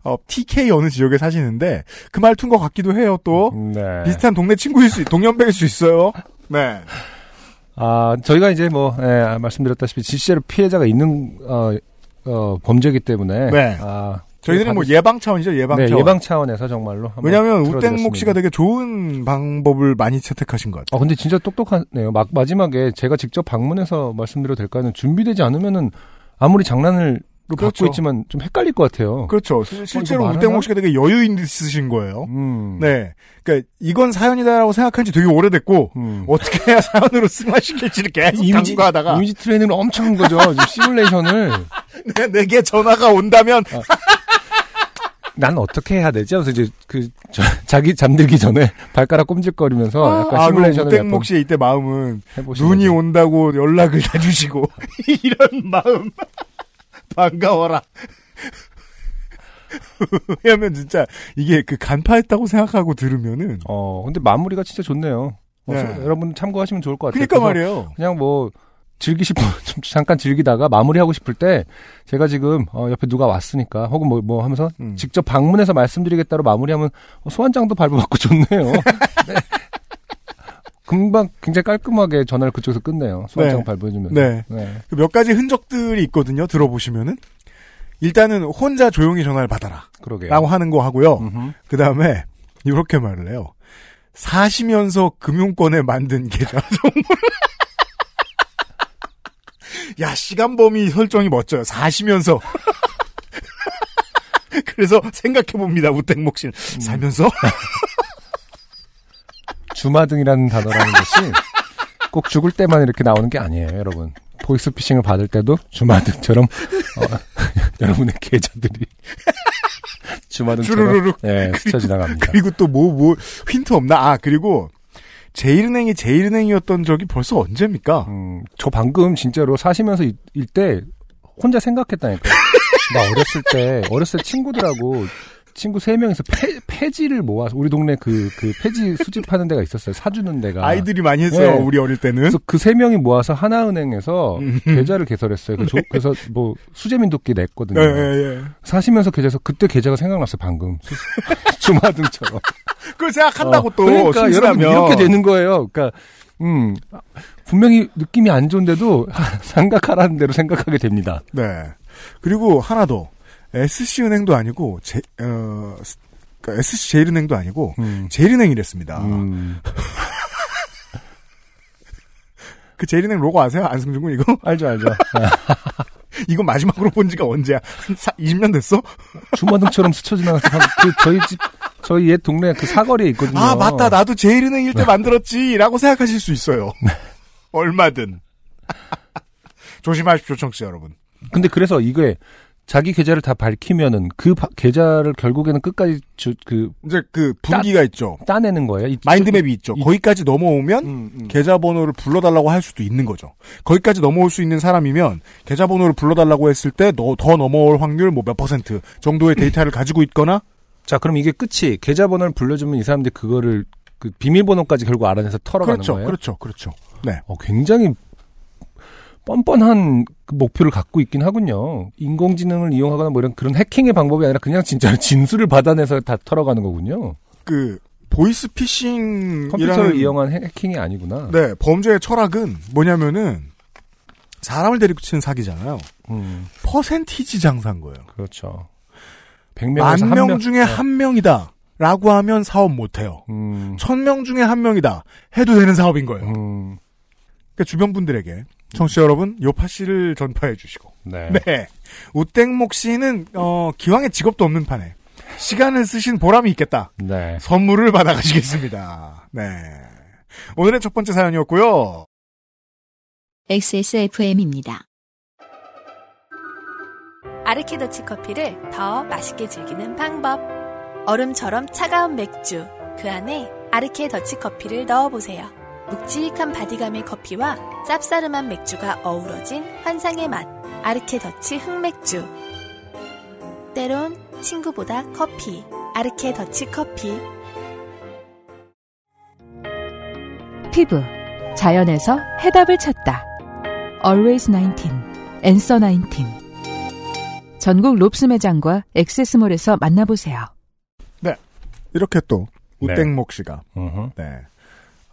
어, TK 어느 지역에 사시는데 그 말투인 것 같기도 해요. 또 네. 비슷한 동네 친구일 수, 동년배일 수 있어요. 네. 아, 저희가 이제 뭐, 예, 말씀드렸다시피 실제로 피해자가 있는, 어, 어, 범죄이기 때문에. 네. 아, 저희들은 뭐 예방 차원이죠. 예방 네, 차원. 예방 차원에서 정말로. 왜냐하면. 우땡목 씨가 되게 좋은 방법을 많이 채택하신 것 같아요. 어, 근데 진짜 똑똑하네요. 막, 마지막에 제가 직접 방문해서 말씀드려도 될까요? 준비되지 않으면은 아무리 장난을 로 그렇죠. 받고 있지만 좀 헷갈릴 것 같아요. 그렇죠. 실- 실제로 어, 말하나? 씨가 되게 여유 있으신 거예요. 음. 네. 그러니까 이건 사연이다라고 생각한 지 되게 오래됐고 음. 어떻게 해야 사연으로 승화시킬지를 계속 이미지, 강구하다가 이미지 트레이닝을 엄청 한 거죠. 시뮬레이션을. 내, 내게 전화가 온다면 난 어떻게 해야 되지? 그래서 이제 그, 저, 자기 잠들기 전에 발가락 꼼질거리면서 약간 아, 시뮬레이션을 몇번 우땡목 씨의 이때 마음은 눈이 거죠. 온다고 연락을 다 주시고 이런 마음 반가워라. 왜냐면 진짜 이게 그 간파했다고 생각하고 들으면은 어, 근데 마무리가 진짜 좋네요. 어, 네. 소- 여러분 참고하시면 좋을 것 같아요. 그러니까 그래서 말이에요. 그냥 뭐 즐기시고 좀 잠깐 즐기다가 마무리하고 싶을 때 제가 지금 어, 옆에 누가 왔으니까 혹은 뭐뭐 하면서 음. 직접 방문해서 말씀드리겠다로 마무리하면 어, 소환장도 밟아갖고 좋네요. 네. 금방 굉장히 깔끔하게 전화를 그쪽에서 끝내요. 소환장 네. 밟아주면. 네. 네. 그몇 가지 흔적들이 있거든요. 들어보시면은 일단은 혼자 조용히 전화를 받아라. 그러게요. 라고 하는 거 하고요. 그 다음에 이렇게 말을 해요. 사시면서 금융권에 만든 계좌 정보를 야 시간 범위 설정이 멋져요. 사시면서 그래서 생각해 봅니다. 우땡목 씨는 음. 살면서 주마등이라는 단어라는 것이 꼭 죽을 때만 이렇게 나오는 게 아니에요, 여러분. 보이스피싱을 받을 때도 주마등처럼 어, 여러분의 계좌들이 주마등처럼. 예, 스쳐 지나갑니다. 그리고 또뭐뭐 힌트 없나? 아 그리고 제일은행이 제일은행이었던 적이 벌써 언제입니까? 음, 저 방금 진짜로 사시면서 일 때 혼자 생각했다니까요. 나 어렸을 때 어렸을 때 친구들하고 친구 세 명이서 폐, 폐지를 모아서 우리 동네 그, 그 폐지 수집하는 데가 있었어요. 사주는 데가. 아이들이 많이 했어요. 네. 우리 어릴 때는. 그래서 그 세 명이 모아서 하나은행에서 음. 계좌를 개설했어요. 그 조- 그래서 뭐 수재민도끼 냈거든요. 예. 사시면서 계좌에서 그때 계좌가 생각났어요. 방금 주마등처럼. 그걸 생각한다고 어, 또 그러니까 여러분. 이렇게 되는 거예요. 그러니까 음 분명히 느낌이 안 좋은데도 생각하라는 대로 생각하게 됩니다. 네. 그리고 하나 더. SC 은행도 아니고 제, 어, 스- 그러니까 SC 제일은행도 아니고 음. 제일은행이랬습니다. 음, 그 제일은행 로고 아세요? 안승준 군 이거? 알죠, 알죠. 이거 마지막으로 본 지가 언제야? 한 사- 20년 됐어? 주마등처럼 스쳐 지나가서 한- 그 저희 집 저희 옛 동네 그 사거리에 있거든요. 아 맞다 나도 제일은행일 때 만들었지라고 생각하실 수 있어요. 얼마든. 조심하십시오 청취자 여러분. 근데 그래서 이게 자기 계좌를 다 밝히면은 그 바- 계좌를 결국에는 끝까지 주, 그 이제 그 분기가 있죠. 따내는 거예요. 이- 마인드맵이 있죠. 이- 거기까지 넘어오면 음, 음. 계좌번호를 불러달라고 할 수도 있는 거죠. 거기까지 넘어올 수 있는 사람이면 계좌번호를 불러달라고 했을 때 더 넘어올 확률 뭐 몇 퍼센트 정도의 데이터를 가지고 있거나 자, 그럼 이게 끝이 계좌번호를 불러주면 이 사람들이 그거를 그 비밀번호까지 결국 알아내서 털어가는 그렇죠, 거예요. 그렇죠, 그렇죠. 네, 어, 굉장히 뻔뻔한 그 목표를 갖고 있긴 하군요. 인공지능을 이용하거나 뭐 이런 그런 해킹의 방법이 아니라 그냥 진짜 진술을 받아내서 다 털어가는 거군요. 그 보이스 피싱이라는 컴퓨터를 이용한 해- 해킹이 아니구나. 네 범죄의 철학은 뭐냐면은 사람을 데리고 치는 사기잖아요. 음, 퍼센티지 장사인 거예요. 그렇죠. 100명에서 만한명명 중에 한 명이다. 라고 하면 사업 못 해요. 음, 천명 중에 한 명이다. 해도 되는 사업인 거예요. 음, 그러니까 주변 분들에게 청취자 여러분 요파 씨를 전파해 주시고 네. 네 우땡목 씨는 어 기왕에 직업도 없는 판에 시간을 쓰신 보람이 있겠다. 네. 선물을 받아가시겠습니다. 네 오늘의 첫 번째 사연이었고요. XSFM입니다. 아르케더치 커피를 더 맛있게 즐기는 방법. 얼음처럼 차가운 맥주, 그 안에 아르케 더치 커피를 넣어보세요. 묵직한 바디감의 커피와 쌉싸름한 맥주가 어우러진 환상의 맛. 아르케 더치 흑맥주. 때론 친구보다 커피. 아르케 더치 커피. 피부. 자연에서 해답을 찾다. Always 19. Answer 19. 전국 롭스 매장과 액세스몰에서 만나보세요. 이렇게 또 네. 우땡목 씨가 음흠. 네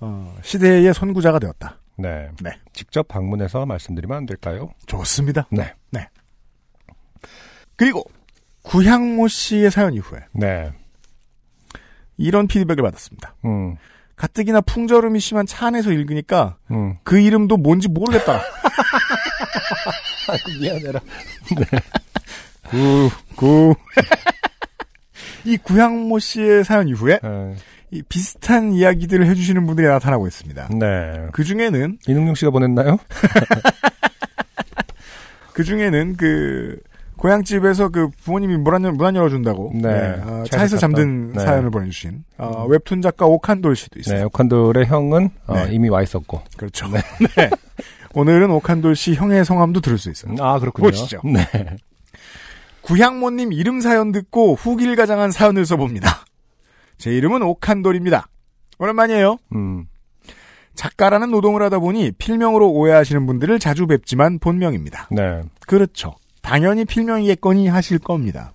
어, 시대의 선구자가 되었다. 네. 네. 직접 방문해서 말씀드리면 안 될까요? 좋습니다. 네. 그리고 구향모 씨의 사연 이후에 네. 이런 피드백을 받았습니다. 음, 가뜩이나 풍절음이 심한 차 안에서 읽으니까 음. 그 이름도 뭔지 모르겠다. 미안해라. 구, 구. 이 구향모 씨의 사연 이후에 네. 이 비슷한 이야기들을 해주시는 분들이 나타나고 있습니다. 네. 그 중에는 이능용 씨가 보냈나요? 그 중에는 그 고향집에서 그 부모님이 문 안 문안 열어준다고 네. 어, 차에서 잠든 네. 사연을 보내주신 어, 웹툰 작가 오칸돌 씨도 있어요. 네. 오칸돌의 형은 어, 네. 이미 와 있었고. 그렇죠. 네. 오늘은 오칸돌 씨 형의 성함도 들을 수 있어요. 아, 그렇군요. 보시죠. 네. 구향모님 이름 사연 듣고 후기를 가장한 사연을 써봅니다. 제 이름은 오칸돌입니다. 오랜만이에요. 음. 작가라는 노동을 하다 보니 필명으로 오해하시는 분들을 자주 뵙지만 본명입니다. 네. 그렇죠. 당연히 필명이겠거니 하실 겁니다.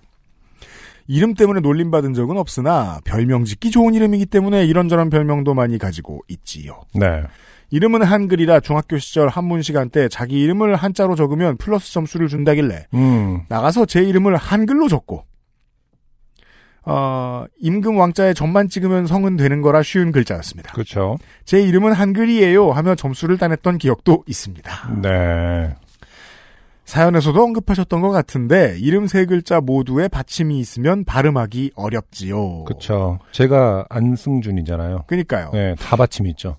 이름 때문에 놀림받은 적은 없으나 별명 짓기 좋은 이름이기 때문에 이런저런 별명도 많이 가지고 있지요. 네. 이름은 한글이라 중학교 시절 한문 시간 때 자기 이름을 한자로 적으면 플러스 점수를 준다길래 음. 나가서 제 이름을 한글로 적고 어, 임금 왕자의 점만 찍으면 성은 되는 거라 쉬운 글자였습니다. 그렇죠. 제 이름은 한글이에요 하며 점수를 따냈던 기억도 있습니다. 네. 사연에서도 언급하셨던 것 같은데 이름 세 글자 모두에 받침이 있으면 발음하기 어렵지요. 그렇죠. 제가 안승준이잖아요. 그러니까요. 네, 다 받침이 있죠.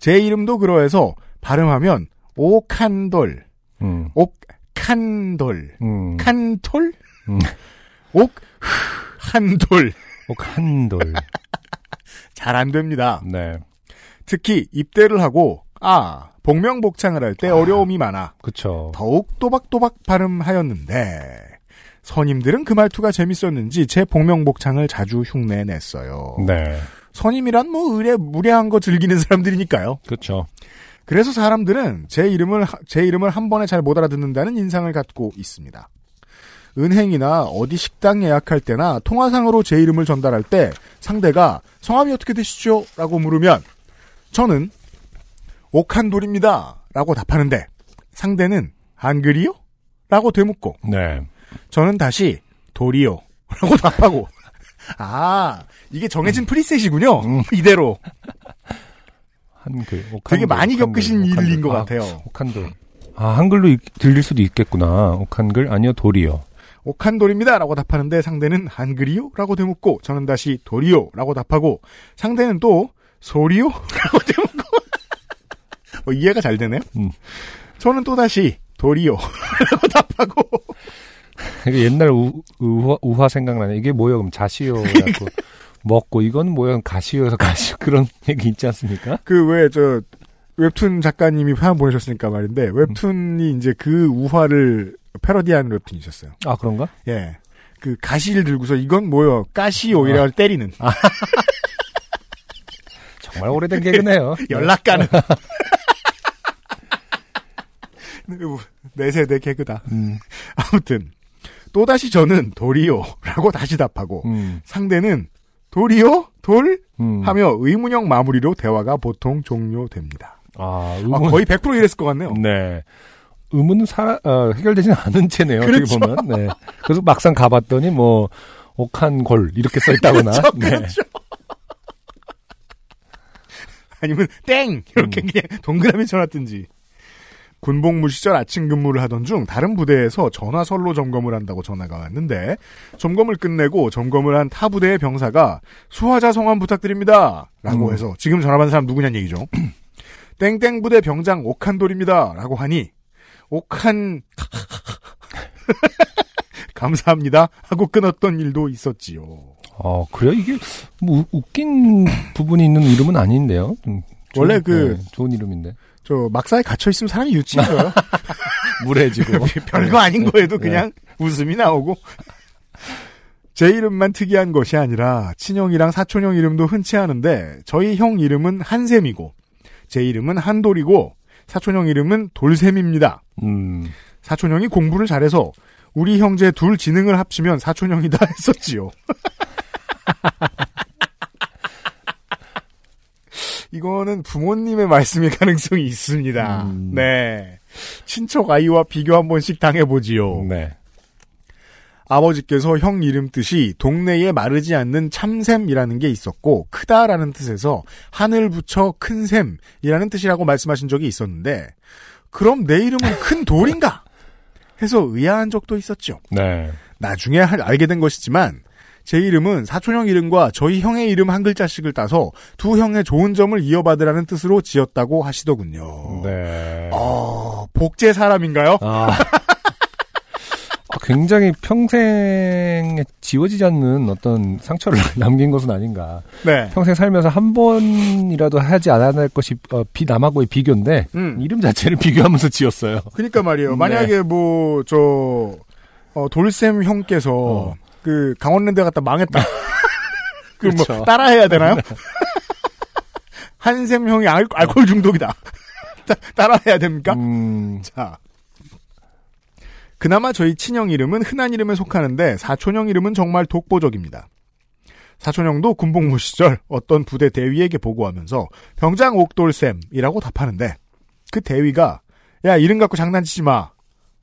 제 이름도 그러해서 발음하면 오칸돌 음. 옥칸돌. 음. 칸톨? 음. 옥, 한돌. 옥한돌. 잘 안 됩니다. 네. 특히 입대를 하고, 아, 복명복창을 할때 어려움이 많아. 그쵸. 더욱 또박또박 발음하였는데, 선임들은 그 말투가 재밌었는지 제 복명복창을 자주 흉내냈어요. 네. 선임이란 뭐 의뢰, 무례한 거 즐기는 사람들이니까요. 그쵸. 그래서 사람들은 제 이름을 하- 제 이름을 한 번에 잘 못 알아듣는다는 인상을 갖고 있습니다. 은행이나 어디 식당 예약할 때나 통화상으로 제 이름을 전달할 때 상대가 성함이 어떻게 되시죠? 라고 물으면 저는 옥한돌입니다. 라고 답하는데 상대는 한글이요? 라고 되묻고 네. 저는 다시 돌이요. 라고 답하고 아 이게 정해진 프리셋이군요. 이대로 한글. 옥한돌, 되게 많이 옥한돌, 겪으신 옥한돌. 일인 것 아, 같아요. 옥한돌. 아, 한글로 읽- 들릴 수도 있겠구나. 옥한글? 아니요, 돌이요. 옥한돌입니다. 라고 답하는데 상대는 한글이요? 라고 되묻고 저는 다시 돌이요? 라고 답하고 상대는 또 소리요? 라고 되묻고 어, 이해가 잘 되네요. 음. 저는 또 다시 돌이요? 라고 답하고 옛날 우, 우화, 우화 생각나네. 이게 뭐야, 그럼 자시오. 그래갖고 먹고, 이건 뭐야, 가시오에서 가시오. 그런 얘기 있지 않습니까? 그 왜 저 웹툰 작가님이 사연 보내셨으니까 말인데 웹툰이 이제 그 우화를 패러디하는 웹툰이 있었어요. 아, 그런가? 예. 그 가시를 들고서 이건 뭐요? 까시오 이래가지고 때리는 정말 오래된 개그네요. 연락 가는 내 세대 개그다. 음, 아무튼 또다시 저는 돌이요라고 다시 답하고 음, 상대는 돌이요? 돌? 음. 하며 의문형 마무리로 대화가 보통 종료됩니다. 아, 아, 의문. 거의 100% 이랬을 것 같네요. 네. 의문은 사, 어, 해결되지는 않은 채네요. 어떻게 그렇죠. 보면. 네. 그래서 막상 가봤더니 뭐, 옥한골, 이렇게 써 있다거나. 그렇죠, 네. 그렇죠. 아니면 땡 이렇게 그냥 동그라미 쳐놨든지. 군복무 시절 아침 근무를 하던 중 다른 부대에서 전화선로 점검을 한다고 전화가 왔는데 점검을 끝내고 점검을 한 타 부대의 병사가 수화자 성함 부탁드립니다. 라고 음. 해서 지금 전화 받은 사람 누구냐는 얘기죠. 땡땡 부대 병장 옥한돌입니다. 라고 하니 옥한 감사합니다 하고 끊었던 일도 있었지요. 어, 그래요? 이게, 뭐, 우- 웃긴 부분이 있는 이름은 아닌데요? 좀 원래 그- 네, 좋은 이름인데. 저 막사에 갇혀 있으면 사람이 유치해요. 무례해지고. 별거 아닌 거에도 네. 그냥 웃음이 나오고. 제 이름만 특이한 것이 아니라 친형이랑 사촌형 이름도 흔치 않은데 저희 형 이름은 한샘이고 제 이름은 한돌이고 사촌형 이름은 돌샘입니다. 음, 사촌형이 공부를 잘해서 우리 형제 둘 지능을 합치면 사촌형이다 했었지요. 이거는 부모님의 말씀일 가능성이 있습니다. 음. 네. 친척 아이와 비교 한 번씩 당해보지요. 네. 아버지께서 형 이름 뜻이 동네에 마르지 않는 참샘이라는 게 있었고 크다라는 뜻에서 하늘 붙여 큰샘이라는 뜻이라고 말씀하신 적이 있었는데 그럼 내 이름은 큰 돌인가? 해서 의아한 적도 있었죠. 네. 나중에 할- 알게 된 것이지만 제 이름은 사촌형 이름과 저희 형의 이름 한 글자씩을 따서 두 형의 좋은 점을 이어받으라는 뜻으로 지었다고 하시더군요. 네. 어, 복제 사람인가요? 아. 아, 굉장히 평생에 지워지지 않는 어떤 상처를 남긴 것은 아닌가. 네. 평생 살면서 한 번이라도 하지 않아야 할 것이 어, 비 남하고의 비교인데 음. 이름 자체를 비교하면서 지었어요. 그러니까 말이에요. 만약에 뭐저 어, 돌쌤 형께서 어. 그 강원랜드 갔다 망했다. 그럼 뭐 그렇죠. 따라해야 되나요? 한샘 형이 알, 알코올 중독이다. 따, 따라해야 됩니까? 음, 자. 그나마 저희 친형 이름은 흔한 이름에 속하는데 사촌형 이름은 정말 독보적입니다. 사촌형도 군복무 시절 어떤 부대 대위에게 보고하면서 병장 옥돌쌤이라고 답하는데 그 대위가 야 이름 갖고 장난치지 마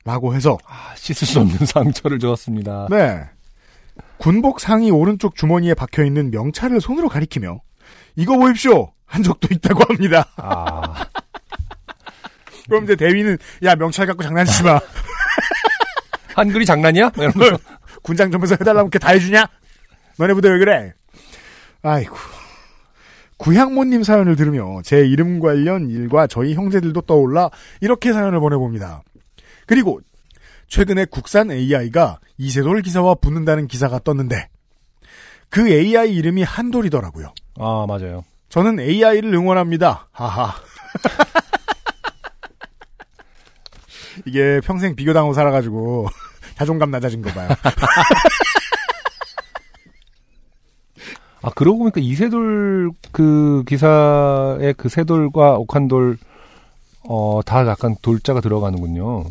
라고 해서 아, 씻을 수 없는 상처를 주었습니다. 네 군복 상의 오른쪽 주머니에 박혀 있는 명찰을 손으로 가리키며 이거 보십시오 한 적도 있다고 합니다. 아, 그럼 이제 대위는 야 명찰 갖고 장난치지 마 한글이 장난이야? 이러면서. 군장 점에서 해달라면 이렇게 다 해주냐? 너네 부대 왜 그래? 아이고. 구향모님 사연을 들으며 제 이름 관련 일과 저희 형제들도 떠올라 이렇게 사연을 보내봅니다. 그리고 최근에 국산 AI가 이세돌 기사와 붙는다는 기사가 떴는데 그 AI 이름이 한돌이더라고요. 아, 맞아요. 저는 AI를 응원합니다. 하하. 이게 평생 비교당하고 살아가지고 자존감 낮아진 거 봐요. 아, 그러고 보니까 이세돌 그 기사의 그 세돌과 옥한돌, 어, 다 약간 돌자가 들어가는군요.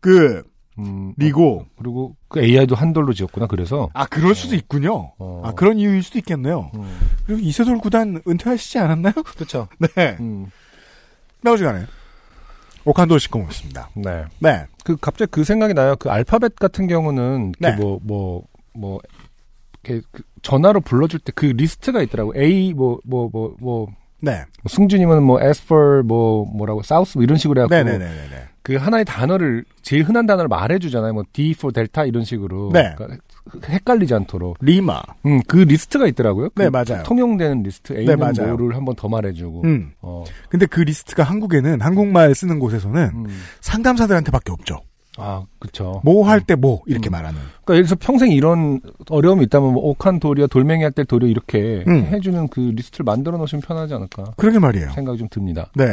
그 음, 리고 그리고 그 AI도 한돌로 지었구나, 그래서. 아 그럴 수도 있군요. 어. 아 그런 이유일 수도 있겠네요. 음, 그리고 이세돌 구단 은퇴하시지 않았나요? 그쵸. 네. 음, 나오지간에 씻고 먹습니다. 네. 네. 그, 갑자기 그 생각이 나요. 그 알파벳 같은 경우는, 네. 뭐, 뭐, 뭐, 이렇게 그 전화로 불러줄 때 그 리스트가 있더라고. A, 뭐, 뭐, 뭐, 뭐, 네. 뭐 승준이면 뭐 S for 뭐 뭐라고 South 뭐 이런 식으로 해갖고 네네네네. 그 하나의 단어를 제일 흔한 단어를 말해주잖아요. 뭐 D for Delta 이런 식으로. 네. 그러니까 헷갈리지 않도록. Lima. 음, 그 리스트가 있더라고요. 네, 그 맞아요. 통용되는 리스트 네, A는 맞아요. 뭐를 한번 더 말해주고. 음. 어, 근데 그 리스트가 한국에는 한국말 쓰는 곳에서는 음. 상담사들한테밖에 없죠. 아, 그쵸. 뭐할때뭐 이렇게 음. 말하는. 그러니까 여기서 평생 이런 어려움이 있다면 뭐 옥한 돌이야 돌멩이 할때 돌이야 이렇게 음. 해주는 그 리스트를 만들어 놓으시면 편하지 않을까 그러게 말이에요. 생각이 좀 듭니다. 네.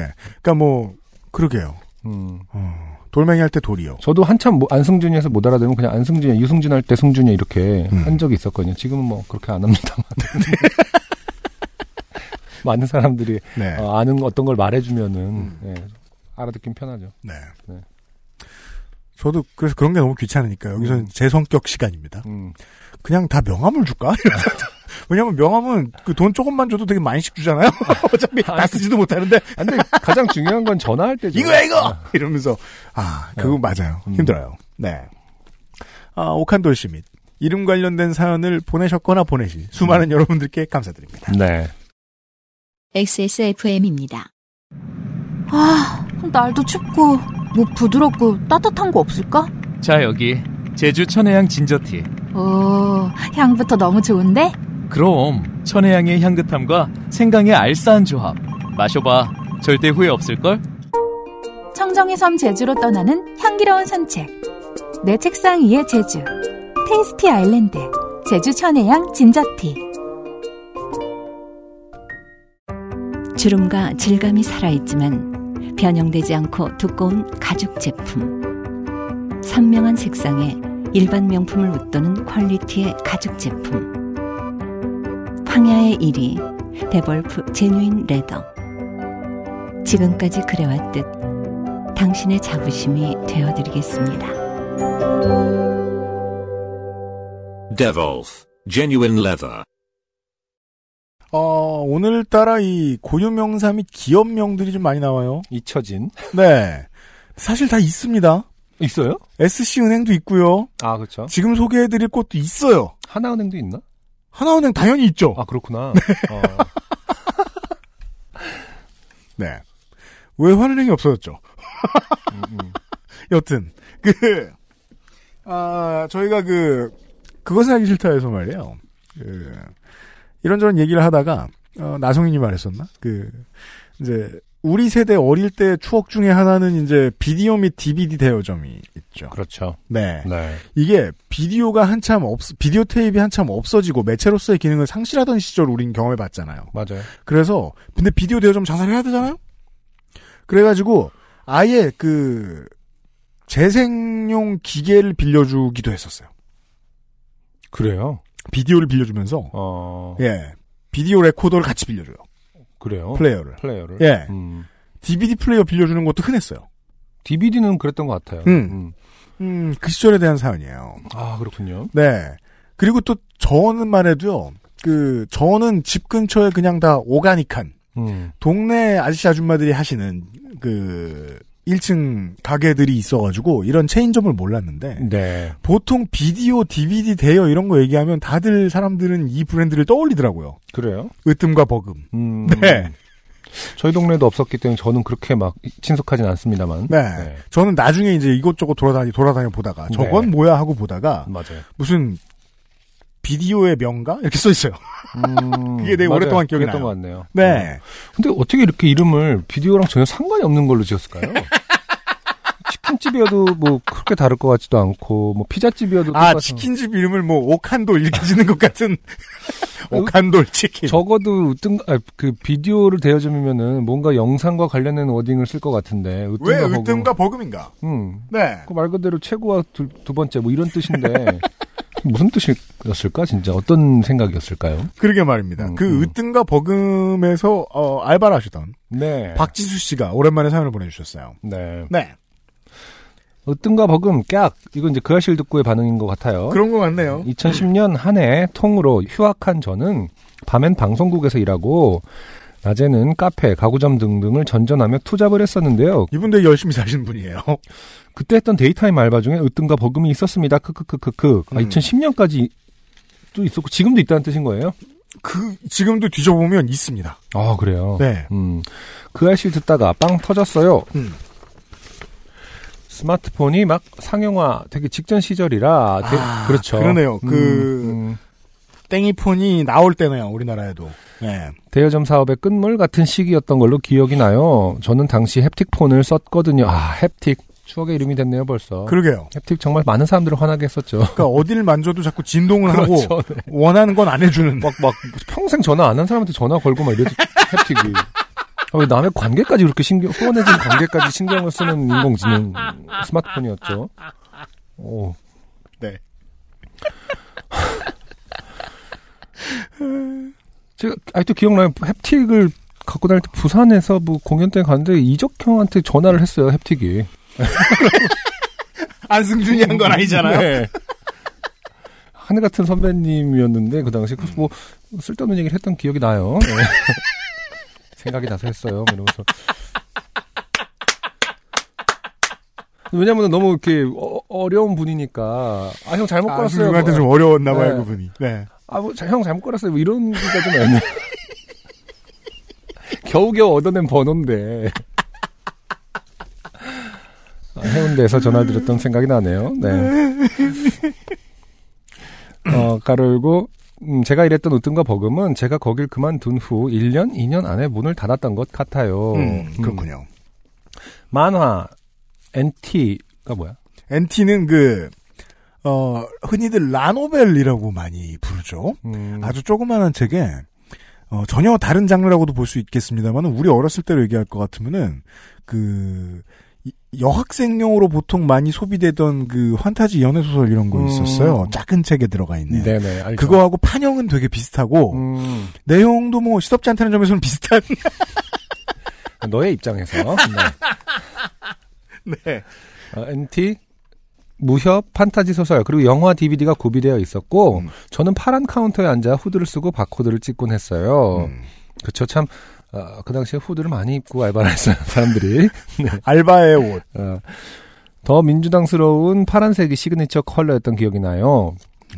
그러니까 뭐 그러게요. 음. 어, 돌멩이 할 때 돌이요. 저도 한참 뭐 안승준이에서 못 알아들으면 그냥 안승준이야 유승준 할 때 승준이야 이렇게 음. 한 적이 있었거든요. 지금은 뭐 그렇게 안 합니다만. 많은 사람들이 네. 어, 아는 어떤 걸 말해주면은 예, 알아듣긴 편하죠. 네. 네. 저도 그래서 그런 게 너무 귀찮으니까 여기서는 음. 제 성격 시간입니다. 음. 그냥 다 명함을 줄까? 왜냐면 명함은 그 돈 조금만 줘도 되게 많이씩 주잖아요. 어차피 다 쓰지도 못하는데 아, 근데 가장 중요한 건 전화할 때죠. 이거야 이거 아, 이러면서 아 그거 맞아요. 음. 힘들어요. 네. 아 오칸돌 씨및 이름 관련된 사연을 보내셨거나 보내신 수많은 여러분들께 감사드립니다. 네. XSFM입니다. 아, 날도 춥고 뭐 부드럽고 따뜻한 거 없을까? 자, 여기 제주 천혜향 진저티. 오, 향부터 너무 좋은데? 그럼 천혜향의 향긋함과 생강의 알싸한 조합. 마셔봐. 절대 후회 없을걸? 청정의 섬 제주로 떠나는 향기로운 산책. 내 책상 위의 제주. 테이스티 아일랜드. 제주 천혜향 ginger tea. 주름과 질감이 살아있지만 변형되지 않고 두꺼운 가죽 제품. 선명한 색상에 일반 명품을 웃도는 quality의 가죽 제품. 황야의 이리 데볼프 genuine leather. 지금까지 그래왔듯 당신의 자부심이 되어드리겠습니다. Devolf, genuine leather. 어 오늘따라 이 고유명사 및 기업명들이 좀 많이 나와요. 잊혀진 네. 사실 다 있습니다. 있어요? SC 은행도 있고요. 아 그렇죠. 지금 소개해드릴 곳도 있어요. 하나은행도 있나? 하나은행 당연히 있죠. 아 그렇구나. 어. 네. 왜 환은행이 없어졌죠? 음, 음. 여튼 그 아, 저희가 그 그것은 하기 싫다 해서 말이에요. 그 이런저런 얘기를 하다가 어, 나성인이 말했었나? 그 이제 우리 세대 어릴 때 추억 중에 하나는 이제 비디오 및 DVD 대여점이 있죠. 그렇죠. 네. 네. 이게 비디오가 한참 없 비디오 테이프가 한참 없어지고 매체로서의 기능을 상실하던 시절 우린 경험해 봤잖아요. 맞아요. 그래서 근데 비디오 대여점 장사를 해야 되잖아요. 그래가지고 아예 그 재생용 기계를 빌려주기도 했었어요. 그래요. 비디오를 빌려주면서 어. 예 비디오 레코더를 같이 빌려줘요. 그래요. 플레이어를. 플레이어를. 예. 음. DVD 플레이어 빌려주는 것도 흔했어요. DVD는 그랬던 것 같아요. 음. 음, 그 시절에 대한 사연이에요. 아 그렇군요. 네. 그리고 또 저는만 해도요. 그 저는 집 근처에 그냥 다 오가닉한 음. 동네 아저씨 아줌마들이 하시는 그 1층 가게들이 있어가지고 이런 체인점을 몰랐는데 네. 보통 비디오, DVD 대여 이런 거 얘기하면 다들 사람들은 이 브랜드를 떠올리더라고요. 그래요. 으뜸과 버금. 음. 네. 저희 동네도 없었기 때문에 저는 그렇게 막 친숙하진 않습니다만. 네. 저는 나중에 이제 이곳저곳 돌아다니, 돌아다녀 보다가 저건 네. 뭐야 하고 보다가 맞아요. 무슨 비디오의 명가? 이렇게 써 있어요. 음, 그게 되게 맞아요. 오랫동안 기억이 나요. 것 같네요. 네. 근데 어떻게 이렇게 이름을 비디오랑 전혀 상관이 없는 걸로 지었을까요? 치킨집 치킨집이어도 뭐 그렇게 다를 것 같지도 않고 뭐 피자집이어도 아, 똑같은- 치킨집 이름을 뭐, 오칸돌 이렇게 짓는 것 같은. 오칸돌 치킨. 적어도 으뜸 아, 그 비디오를 대여점이면은 뭔가 영상과 관련된 워딩을 쓸 것 같은데 으뜸과 왜 버금. 으뜸과 버금인가? 음. 네. 그 말 그대로 최고와 두, 두 번째 뭐 이런 뜻인데 무슨 뜻이었을까 진짜 어떤 생각이었을까요? 그러게 말입니다. 음, 그 음. 으뜸과 버금에서, 어, 알바를 하시던. 네. 박지수 씨가 오랜만에 사연을 보내주셨어요. 네. 네. 으뜸과 버금 깍 이건 이제 그 아실 듣고의 반응인 것 같아요. 그런 것 같네요. 2010년 한 해 통으로 휴학한 저는 밤엔 방송국에서 일하고 낮에는 카페, 가구점 등등을 전전하며 투잡을 했었는데요. 이분들 열심히 사시는 분이에요. 그때 했던 daytime 알바 중에 으뜸과 버금이 있었습니다. 크크크크크. 아, 음. 2010년까지 또 있었고 지금도 있다는 뜻인 거예요? 그, 지금도 뒤져보면 있습니다. 아 그래요. 네. 음, 그 아실 듣다가 빵 터졌어요. 음. 스마트폰이 막 상용화 되기 직전 시절이라 대- 아, 그렇죠. 그러네요. 음, 그- 음. 땡이폰이 나올 때네요, 우리나라에도. 네. 대여점 사업의 끝물 같은 시기였던 걸로 기억이 나요. 저는 당시 햅틱폰을 썼거든요. 아 햅틱 추억의 이름이 됐네요 벌써. 그러게요. 햅틱 정말 많은 사람들을 화나게 했었죠. 그러니까 어딜 만져도 자꾸 진동을 하고 그렇죠. 네. 원하는 건 안 해주는. 막, 막, 평생 전화 안 한 사람한테 전화 걸고 막 이래도 햅틱이. 아, 왜 남의 관계까지 그렇게 신경, 소원해진 관계까지 신경을 쓰는 인공지능 스마트폰이었죠. 오. 네. 제가, 아직도 기억나요. 햅틱을 갖고 다닐 때 부산에서 뭐 공연 때 갔는데 이적형한테 전화를 했어요, 햅틱이. 안승준이 한 건 아니잖아요. 네. 하늘 같은 선배님이었는데 그 당시 그래서 뭐 쓸데없는 얘기를 했던 기억이 나요. 네. 생각이 나서 했어요. 뭐 이러면서. 왜냐면 너무 이렇게 어, 려운 분이니까 아 형 잘못 걸었어요. 안승준한테 뭐. 좀 어려웠나 봐요, 네. 그분이. 네. 아 뭐 형 잘못 걸었어요. 뭐 이런 기가 좀 애매. 겨우겨우 얻어낸 번호인데. 아, 해운대에서 전화 드렸던 생각이 나네요. 네. 어, 가르고, 음, 제가 일했던 으뜸과 버금은 제가 거길 그만둔 후 1년, 2년 안에 문을 닫았던 것 같아요. 음, 음, 그렇군요. 만화, NT가 뭐야? NT는 그, 어, 흔히들 라노벨이라고 많이 부르죠. 음, 아주 조그마한 책에, 어, 전혀 다른 장르라고도 볼 수 있겠습니다만, 우리 어렸을 때로 얘기할 것 같으면은, 그, 이- 여학생용으로 보통 많이 소비되던 그 환타지 연애 소설 이런 거 음. 있었어요. 작은 책에 들어가 있는. 네네, 알죠. 그거하고 판형은 되게 비슷하고, 음, 내용도 뭐 시덥지 않다는 점에서는 비슷한. 너의 입장에서. 네. 네. 어, NT 무협 판타지 소설 그리고 영화 DVD가 구비되어 있었고 음. 저는 파란 카운터에 앉아 후드를 쓰고 바코드를 찍곤 했어요. 음. 그쵸 참. 어, 그 당시에 후드를 많이 입고 알바를 했어요, 사람들이. 네. 알바의 옷. 어, 더 민주당스러운 파란색이 시그니처 컬러였던 기억이 나요.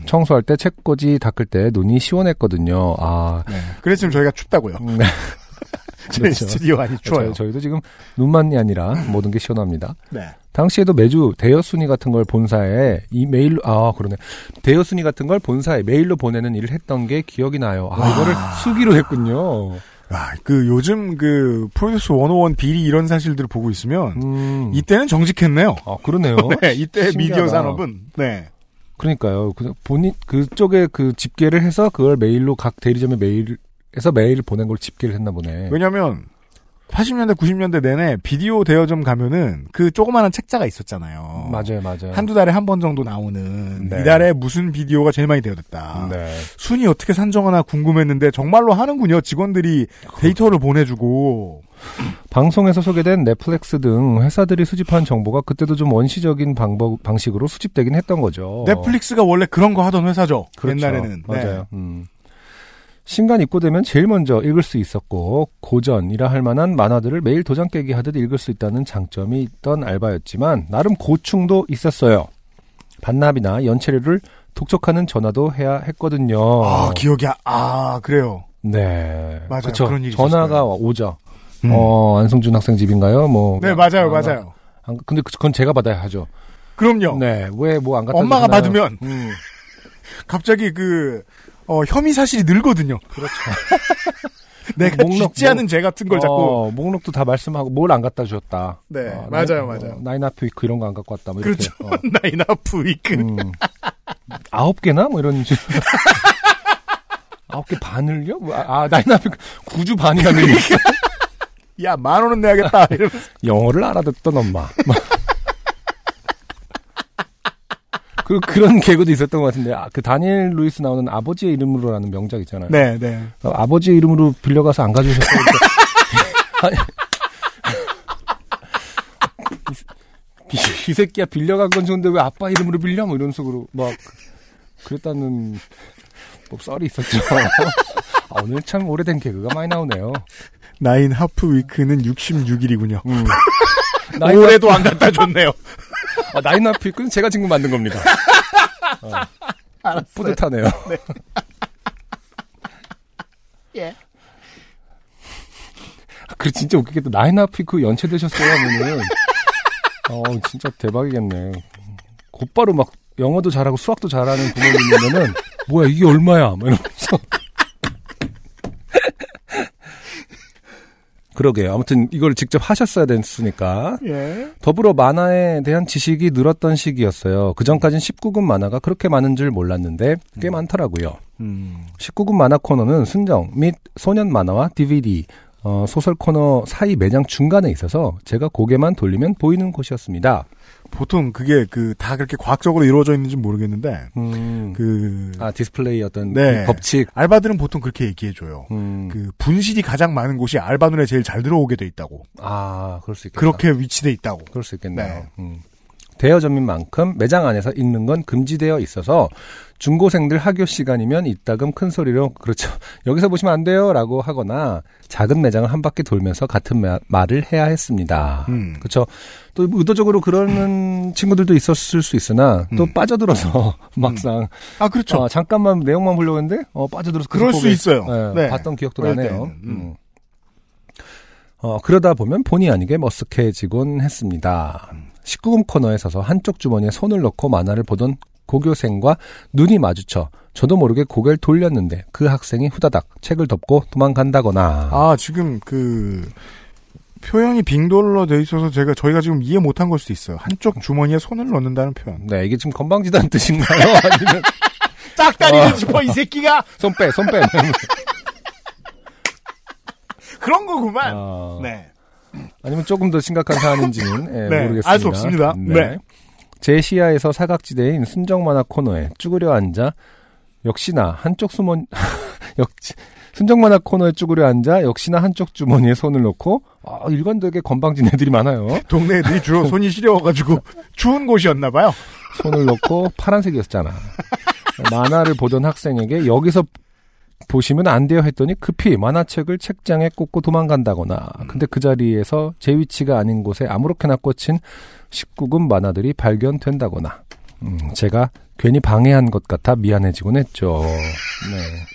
청소할 때 책꽂이 닦을 때 눈이 시원했거든요. 아, 네. 그래서 지금 저희가 춥다고요. 음, 네. 저희 그렇죠. 스튜디오 안이 추워요. 저희, 저희도 지금 눈만이 아니라 모든 게 시원합니다. 네. 당시에도 매주 대여 순위 같은 걸 본사에 이 메일로 아 그러네 대여 순위 같은 걸 본사에 메일로 보내는 일을 했던 게 기억이 나요. 아 이거를 수기로 했군요. 아, 그 요즘 그 프로듀스 101 비리 이런 사실들을 보고 있으면 음. 이때는 정직했네요. 아 그러네요. 네, 이때 신기하다. 미디어 산업은 네. 그러니까요. 그 본인 그쪽에 그 집계를 해서 그걸 메일로 각 대리점에 메일에서 메일을 보낸 걸 집계를 했나 보네. 왜냐면 80년대 90년대 내내 비디오 대여점 가면은 그 조그마한 책자가 있었잖아요. 맞아요, 맞아요. 한두 달에 한 번 정도 나오는 네. 이달에 무슨 비디오가 제일 많이 대여됐다. 네. 순위 어떻게 산정하나 궁금했는데 정말로 하는군요. 직원들이 데이터를 보내주고 방송에서 소개된 넷플릭스 등 회사들이 수집한 정보가 그때도 좀 원시적인 방법 방식으로 수집되긴 했던 거죠. 넷플릭스가 원래 그런 거 하던 회사죠. 어. 그렇죠. 옛날에는 네. 맞아요. 음. 신간 입고되면 제일 먼저 읽을 수 있었고 고전이라 할 만한 만화들을 매일 도장 깨기 하듯 읽을 수 있다는 장점이 있던 알바였지만 나름 고충도 있었어요. 반납이나 연체료를 독촉하는 전화도 해야 했거든요. 아 기억이 아, 아 그래요. 네. 맞아요. 그쵸. 그런 일이 전화가 있었어요. 오죠. 음. 어, 안성준 학생 집인가요? 뭐. 네 맞아요 아, 맞아요. 안- 근데 그- 그건 제가 받아야 하죠. 그럼요. 네. 왜 뭐 안 갖다 엄마가 주시나요? 받으면 음. 갑자기 그 어, 혐의 사실이 늘거든요. 그렇죠. 내가 짓지 않은 죄 같은 걸 자꾸. 어, 목록도 다 말씀하고 뭘 안 갖다 주었다. 네, 어, 맞아요, Nine- 맞아요. 어, Nine Half Week 이런 거 안 갖고 왔다. 뭐. 그렇죠. 어. Nine Half Week. 음. 아홉 개나 뭐 이런 식. 아홉 개 반을요? 뭐, 아, 아, Nine Half Week 구주 반이나 밀렸어. 야, 만 원은 내야겠다. 이러면서. 영어를 알아듣던 엄마. 그, 그런 개그도 있었던 것 같은데, 아, 그 다니엘 루이스 나오는 아버지의 이름으로라는 명작 있잖아요. 네, 네. 어, 아버지의 이름으로 빌려가서 안 가져오셨어요. 아니, 이, 이 새끼야 빌려간 건 좋은데 왜 아빠 이름으로 빌려? 뭐 이런 식으로 막 그랬다는 뭐 썰이 있었죠. 아, 오늘 참 오래된 개그가 많이 나오네요. 나인 하프 위크는 66일이군요. 음. 올해도 안 갖다 줬네요. 아, 나인 아피크는 제가 지금 만든 겁니다. 어, 뿌듯하네요. 예. 그 진짜 웃기겠다. 나인 아피크 연체되셨어요 하면은 어 진짜 대박이겠네. 곧바로 막 영어도 잘하고 수학도 잘하는 부모님이면은 뭐야 이게 얼마야? 막 이러면서 그러게요. 아무튼 이걸 직접 하셨어야 됐으니까. 예. 더불어 만화에 대한 지식이 늘었던 시기였어요. 그 전까진 19금 만화가 그렇게 많은 줄 몰랐는데 꽤 많더라고요. 음. 19금 만화 코너는 순정 및 소년 만화와 DVD, 어, 소설 코너 사이 매장 중간에 있어서 제가 고개만 돌리면 보이는 곳이었습니다. 보통 그게 그 다 그렇게 과학적으로 이루어져 있는지 모르겠는데 음, 그아 디스플레이 어떤 네. 그 법칙. 알바들은 보통 그렇게 얘기해 줘요. 음, 그 분실이 가장 많은 곳이 알바 눈에 제일 잘 들어오게 돼 있다고. 아 그럴 수 있겠다. 그렇게 위치돼 있다고. 그럴 수 있겠네요. 네. 음. 대여점인 만큼 매장 안에서 읽는 건 금지되어 있어서 중고생들 학교 시간이면 이따금 큰 소리로 그렇죠. 여기서 보시면 안 돼요라고 하거나 작은 매장을 한 바퀴 돌면서 같은 마- 말을 해야 했습니다. 음. 그렇죠. 또 의도적으로 그러는 친구들도 있었을 수 있으나 또 음. 빠져들어서 막상 아 그렇죠. 어, 잠깐만 내용만 보려고 했는데 어, 빠져들어서 그럴 수 있어요. 네, 네. 봤던 기억도 나네요. 음. 음. 어, 그러다 보면 본의 아니게 머쓱해지곤 했습니다. 19금 코너에 서서 한쪽 주머니에 손을 넣고 만화를 보던 고교생과 눈이 마주쳐 저도 모르게 고개를 돌렸는데 그 학생이 후다닥 책을 덮고 도망간다거나 아 지금 그 표현이 빙돌로 돼 있어서 제가 저희가 지금 이해 못한 걸 수도 있어요. 한쪽 주머니에 손을 넣는다는 표현. 네, 이게 지금 건방지다는 뜻인가요? 아니면 짝다리를 어. 짚어 이 새끼가 손 빼, 손 빼. 그런 거구만. 어, 네. 아니면 조금 더 심각한 사안인지는 예, 네, 모르겠습니다. 알 수 없습니다. 네. 제 시야에서 사각지대인 순정 만화 코너에 쭈그려 앉아 역시나 한쪽 수mon 역시 순정 만화 코너에 쭈그려 앉아 역시나 한쪽 주머니에 손을 넣고 아, 일관되게 건방진 애들이 많아요. 동네 애들이 주로 손이 시려워가지고 추운 곳이었나 봐요. 손을 넣고 파란색이었잖아. 만화를 보던 학생에게 여기서 보시면 안 돼요 했더니 급히 만화책을 책장에 꽂고 도망간다거나 근데 그 자리에서 제 위치가 아닌 곳에 아무렇게나 꽂힌 19금 만화들이 발견된다거나 음, 제가 괜히 방해한 것 같아 미안해지곤 했죠. 네.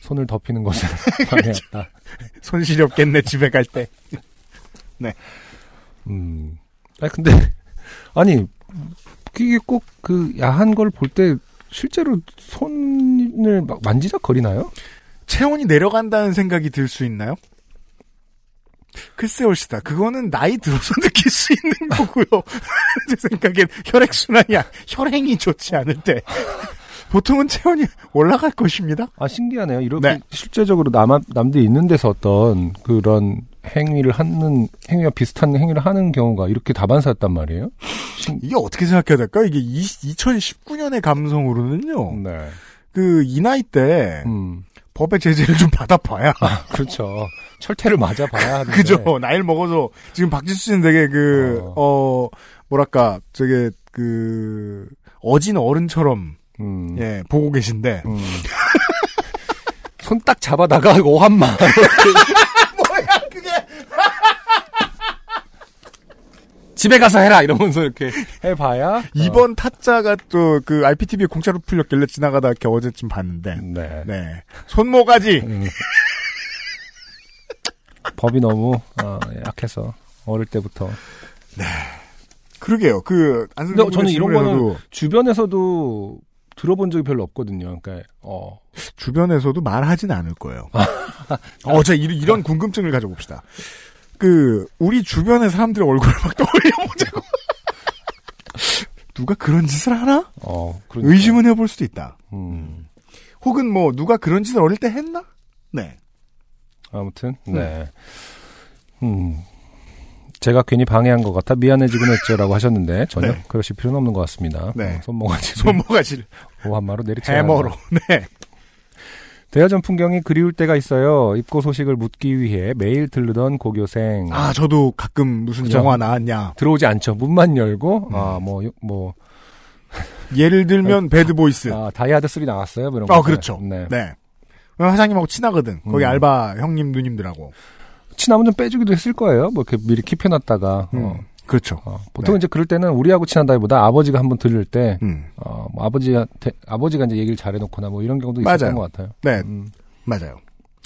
손을 덮이는 것을 방해했다. 손 시렵겠네 집에 갈 때. 음. 아니 근데 아니 이게 꼭 그 야한 걸 볼 때 실제로 손을 막 만지작거리나요? 체온이 내려간다는 생각이 들 수 있나요? 글쎄 올시다. 그거는 나이 들어서 느낄 수 있는 거고요. 제 생각엔 혈액순환이, 아- 혈행이 좋지 않을 때. 보통은 체온이 올라갈 것입니다. 아 신기하네요. 이렇게 네. 실제적으로 남 남들이 있는 데서 어떤 그런 행위를 하는 행위와 비슷한 행위를 하는 경우가 이렇게 다반사였단 말이에요. 신- 이게 어떻게 생각해야 될까? 이게 2019년의 감성으로는요. 네. 그, 이 나이 때, 음. 법의 제재를 좀 받아봐야. 그렇죠. 철퇴를 맞아봐야. 그죠. 나이를 먹어서, 지금 박지수 씨는 되게 그, 어, 뭐랄까, 되게, 그, 어진 어른처럼, 음. 예, 보고 계신데. 음. 손딱 잡아다가 오한마. 뭐야, 그게! 집에 가서 해라 이러면서 이렇게 해봐야 이번 타짜가 또 그 IPTV에 공짜로 풀렸길래 지나가다 이렇게 어제쯤 봤는데. 네. 네. 손모가지! 음. 법이 너무 어, 약해서 어릴 때부터. 그러게요. 그, 근데 안승준 저는 이런 거는 주변에서도 들어본 적이 별로 없거든요. 그러니까 어 주변에서도 말하진 않을 거예요. 어, 자, 이런 궁금증을 가져봅시다. 그, 우리 주변의 사람들의 얼굴을 막 떠올려보자고. 누가 그런 짓을 하나? 어, 그러니까. 의심은 해볼 수도 있다. 음. 혹은 뭐, 누가 그런 짓을 어릴 때 했나? 네. 아무튼 네. 음. 제가 괜히 방해한 것 같아 미안해지곤 했죠라고 하셨는데 전혀 네. 그러실 필요는 없는 것 같습니다. 네. 어, 손모가지 손모가지를. 오 한마로 내리쳐야 해머로. 네. 대여전 풍경이 그리울 때가 있어요. 입고 소식을 묻기 위해 매일 들르던 고교생. 아, 저도 가끔 무슨 그죠? 영화 나왔냐. 들어오지 않죠. 문만 열고 음. 아 뭐 뭐 예를 들면, Bad Boys. 아, 다이아드 3 나왔어요. 뭐 이런 어, 거. 그렇죠. 네. 네. 사장님하고 친하거든. 거기 음. 알바 형님, 누님들하고. 친하면 좀 빼주기도 했을 거예요. 뭐 이렇게 미리 keep해놨다가. 어, 음. 그렇죠. 어, 보통 네. 이제 그럴 때는 우리하고 친하다기보다 아버지가 한번 들릴 때, 음. 어, 뭐 아버지한테, 아버지가 이제 얘기를 잘해놓거나 뭐 이런 경우도 맞아요. 있었던 것 같아요. 네. 음. 맞아요.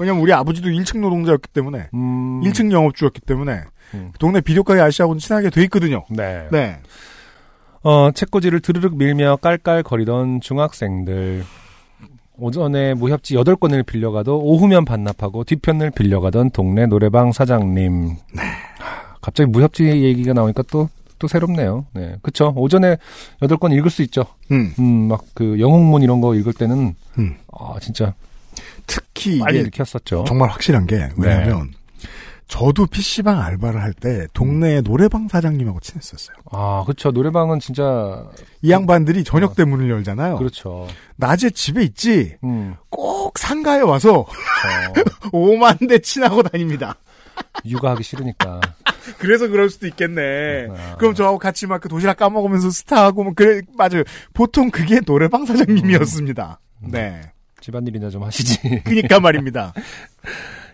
왜냐면 우리 아버지도 1층 노동자였기 때문에, 음. 1층 영업주였기 때문에, 음. 동네 비디오가게 아저씨하고는 친하게 돼 있거든요. 네. 네. 어, 책꽂이를 드르륵 밀며 깔깔거리던 중학생들. 오전에 무협지 8권을 빌려가도 오후면 반납하고 뒤편을 빌려가던 동네 노래방 사장님. 하, 갑자기 무협지 얘기가 나오니까 또, 또 새롭네요. 네. 그쵸. 오전에 8권 읽을 수 있죠. 음. 음, 막 그 영웅문 이런 거 읽을 때는, 음. 아, 진짜 특히 빨리 이게 읽혔었죠. 정말 확실한 게, 왜냐면, 저도 PC방 알바를 할 때, 동네 노래방 사장님하고 친했었어요. 아, 그쵸. 노래방은 진짜, 이 양반들이 저녁 때 문을 열잖아요. 그렇죠. 낮에 집에 있지, 음, 꼭 상가에 와서, 저, 오만 대 친하고 다닙니다. 육아하기 싫으니까. 그래서 그럴 수도 있겠네. 아. 그럼 저하고 같이 막 그 도시락 까먹으면서 스타하고, 뭐, 그래, 맞아요. 보통 그게 노래방 사장님이었습니다. 네. 집안일이나 좀 하시지. 그니까 말입니다.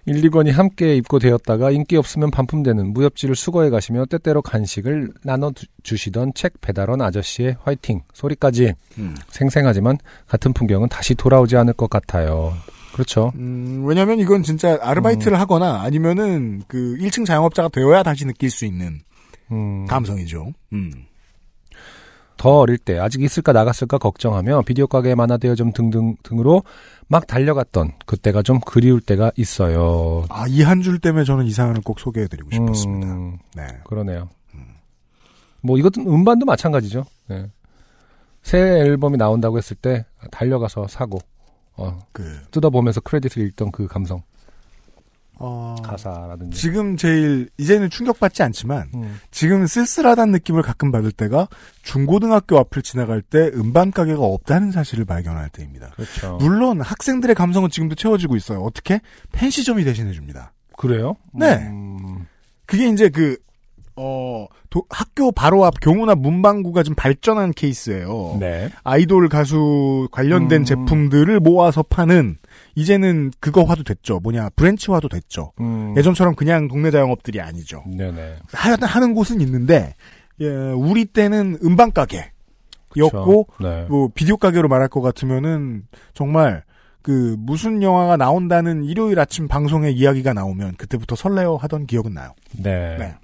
1, 2권이 함께 입고되었다가 인기 없으면 반품되는 무협지를 수거해 가시며 때때로 간식을 나눠 두- 주시던 책 배달원 아저씨의 화이팅 소리까지 음. 생생하지만 같은 풍경은 다시 돌아오지 않을 것 같아요. 그렇죠. 음, 왜냐면 이건 진짜 아르바이트를 하거나 아니면은 그 1층 자영업자가 되어야 다시 느낄 수 있는 음, 감성이죠. 음. 더 어릴 때 아직 있을까 나갔을까 걱정하며 비디오 가게 만화 대여점 등등 등으로 막 달려갔던 그때가 좀 그리울 때가 있어요. 아, 이 한 줄 때문에 저는 이 사연을 꼭 소개해드리고 싶었습니다. 음, 네. 그러네요. 뭐 이것도 음반도 마찬가지죠. 네. 새 앨범이 나온다고 했을 때 달려가서 사고 어, 그, 뜯어보면서 크레딧을 읽던 그 감성 어, 가사라든지 지금 제일, 이제는 충격받지 않지만, 음, 지금 쓸쓸하다는 느낌을 가끔 받을 때가 중고등학교 앞을 지나갈 때 음반 가게가 없다는 사실을 발견할 때입니다. 그렇죠. 물론 학생들의 감성은 지금도 채워지고 있어요. 어떻게? 펜시점이 대신해 줍니다. 그래요? 네. 음, 그게 이제 그, 어, 도- 학교 바로 앞 교무나 문방구가 좀 발전한 케이스예요. 네. 아이돌 가수 관련된 음. 제품들을 모아서 파는 이제는 그거 화도 됐죠. 뭐냐 branch화도 됐죠. 음, 예전처럼 그냥 동네 자영업들이 아니죠. 네네. 하, 하는 곳은 있는데 예, 우리 때는 음반 가게 였고 그렇죠. 네. 뭐 비디오 가게로 말할 것 같으면은 정말 그 무슨 영화가 나온다는 일요일 아침 방송에 이야기가 나오면 그때부터 설레어 하던 기억은 나요. 네. 네.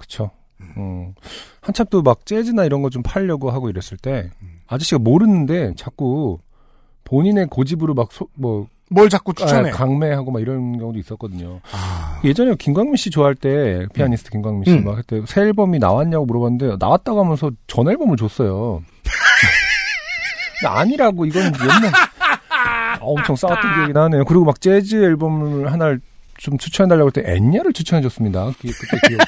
그쵸. 음. 한참 또막 재즈나 이런 거 좀 팔려고 하고 이랬을 때, 아저씨가 모르는데 자꾸 본인의 고집으로 막, 소, 뭐, 뭘 자꾸 추천해. 아, 강매하고 막 이런 경우도 있었거든요. 아, 예전에 김광민 씨 좋아할 때, 피아니스트 김광민 씨 음. 막 그때 새 앨범이 나왔냐고 물어봤는데, 나왔다고 하면서 전 앨범을 줬어요. 아니라고, 이건 옛날, 아, 엄청 싸웠던 기억이 나네요. 그리고 막 재즈 앨범을 하나를 좀 추천해달라고 할 때, 엔냐를 추천해줬습니다. 그- 그때 기억에.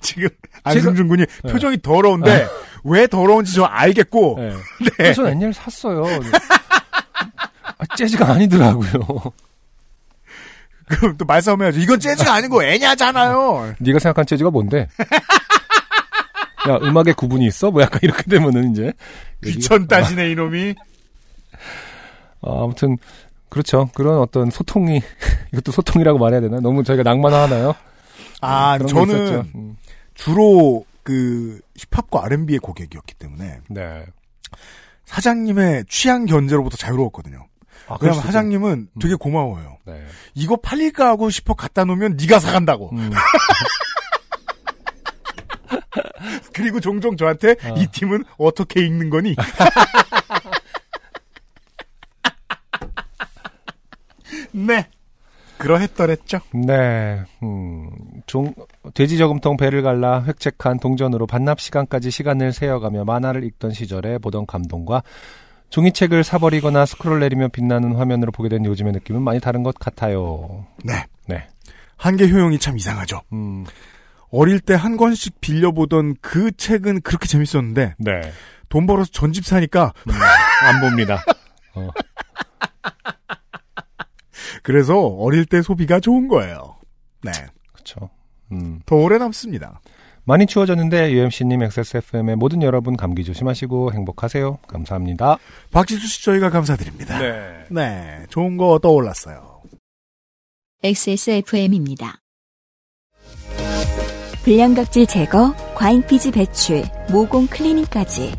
지금 안승준 군이 표정이 더러운데 왜 더러운지 저 알겠고 네. 그래서 저는 엔냐를 샀어요. 아, 재즈가 아니더라고요. 그럼 또 말싸움 해야죠. 이건 재즈가 아니고 애냐잖아요. 네가 생각한 재즈가 뭔데? 야, 음악에 구분이 있어? 뭐 약간 이렇게 되면은 이제. 귀천 따지네 이놈이. 아, 아무튼, 그렇죠. 그런 어떤 소통이, 이것도 소통이라고 말해야 되나? 너무 저희가 낭만화하나요? 아게 저는. 음, 주로 그 힙합과 R&B의 고객이었기 때문에 네. 사장님의 취향 견제로부터 자유로웠거든요. 아, 왜냐면 사장님은 되게 고마워요. 있- 네. 이거 팔릴까 하고 싶어 갖다 놓으면 네가 사간다고. 음. 그리고 종종 저한테 어. 이 팀은 어떻게 읽는 거니? 네. 그러했더랬죠. 네, 음, 종, 돼지 저금통 배를 갈라 획책한 동전으로 반납 시간까지 시간을 세어가며 만화를 읽던 시절에 보던 감동과 종이책을 사버리거나 스크롤 내리며 빛나는 화면으로 보게 된 요즘의 느낌은 많이 다른 것 같아요. 네. 네. 한계 효용이 참 이상하죠. 음, 어릴 때 한 권씩 빌려보던 그 책은 그렇게 재밌었는데 네. 돈 벌어서 전집 사니까 음, 안 봅니다. 어, 그래서 어릴 때 소비가 좋은 거예요. 네. 그쵸. 음. 더 오래 남습니다. 많이 추워졌는데 UMC님 XSFM의 모든 여러분 감기 조심하시고 행복하세요. 감사합니다. 박지수 씨 저희가 감사드립니다. 네. 네. 좋은 거 떠올랐어요. XSFM입니다. 불량각질 제거, 과잉피지 배출, 모공 클리닝까지.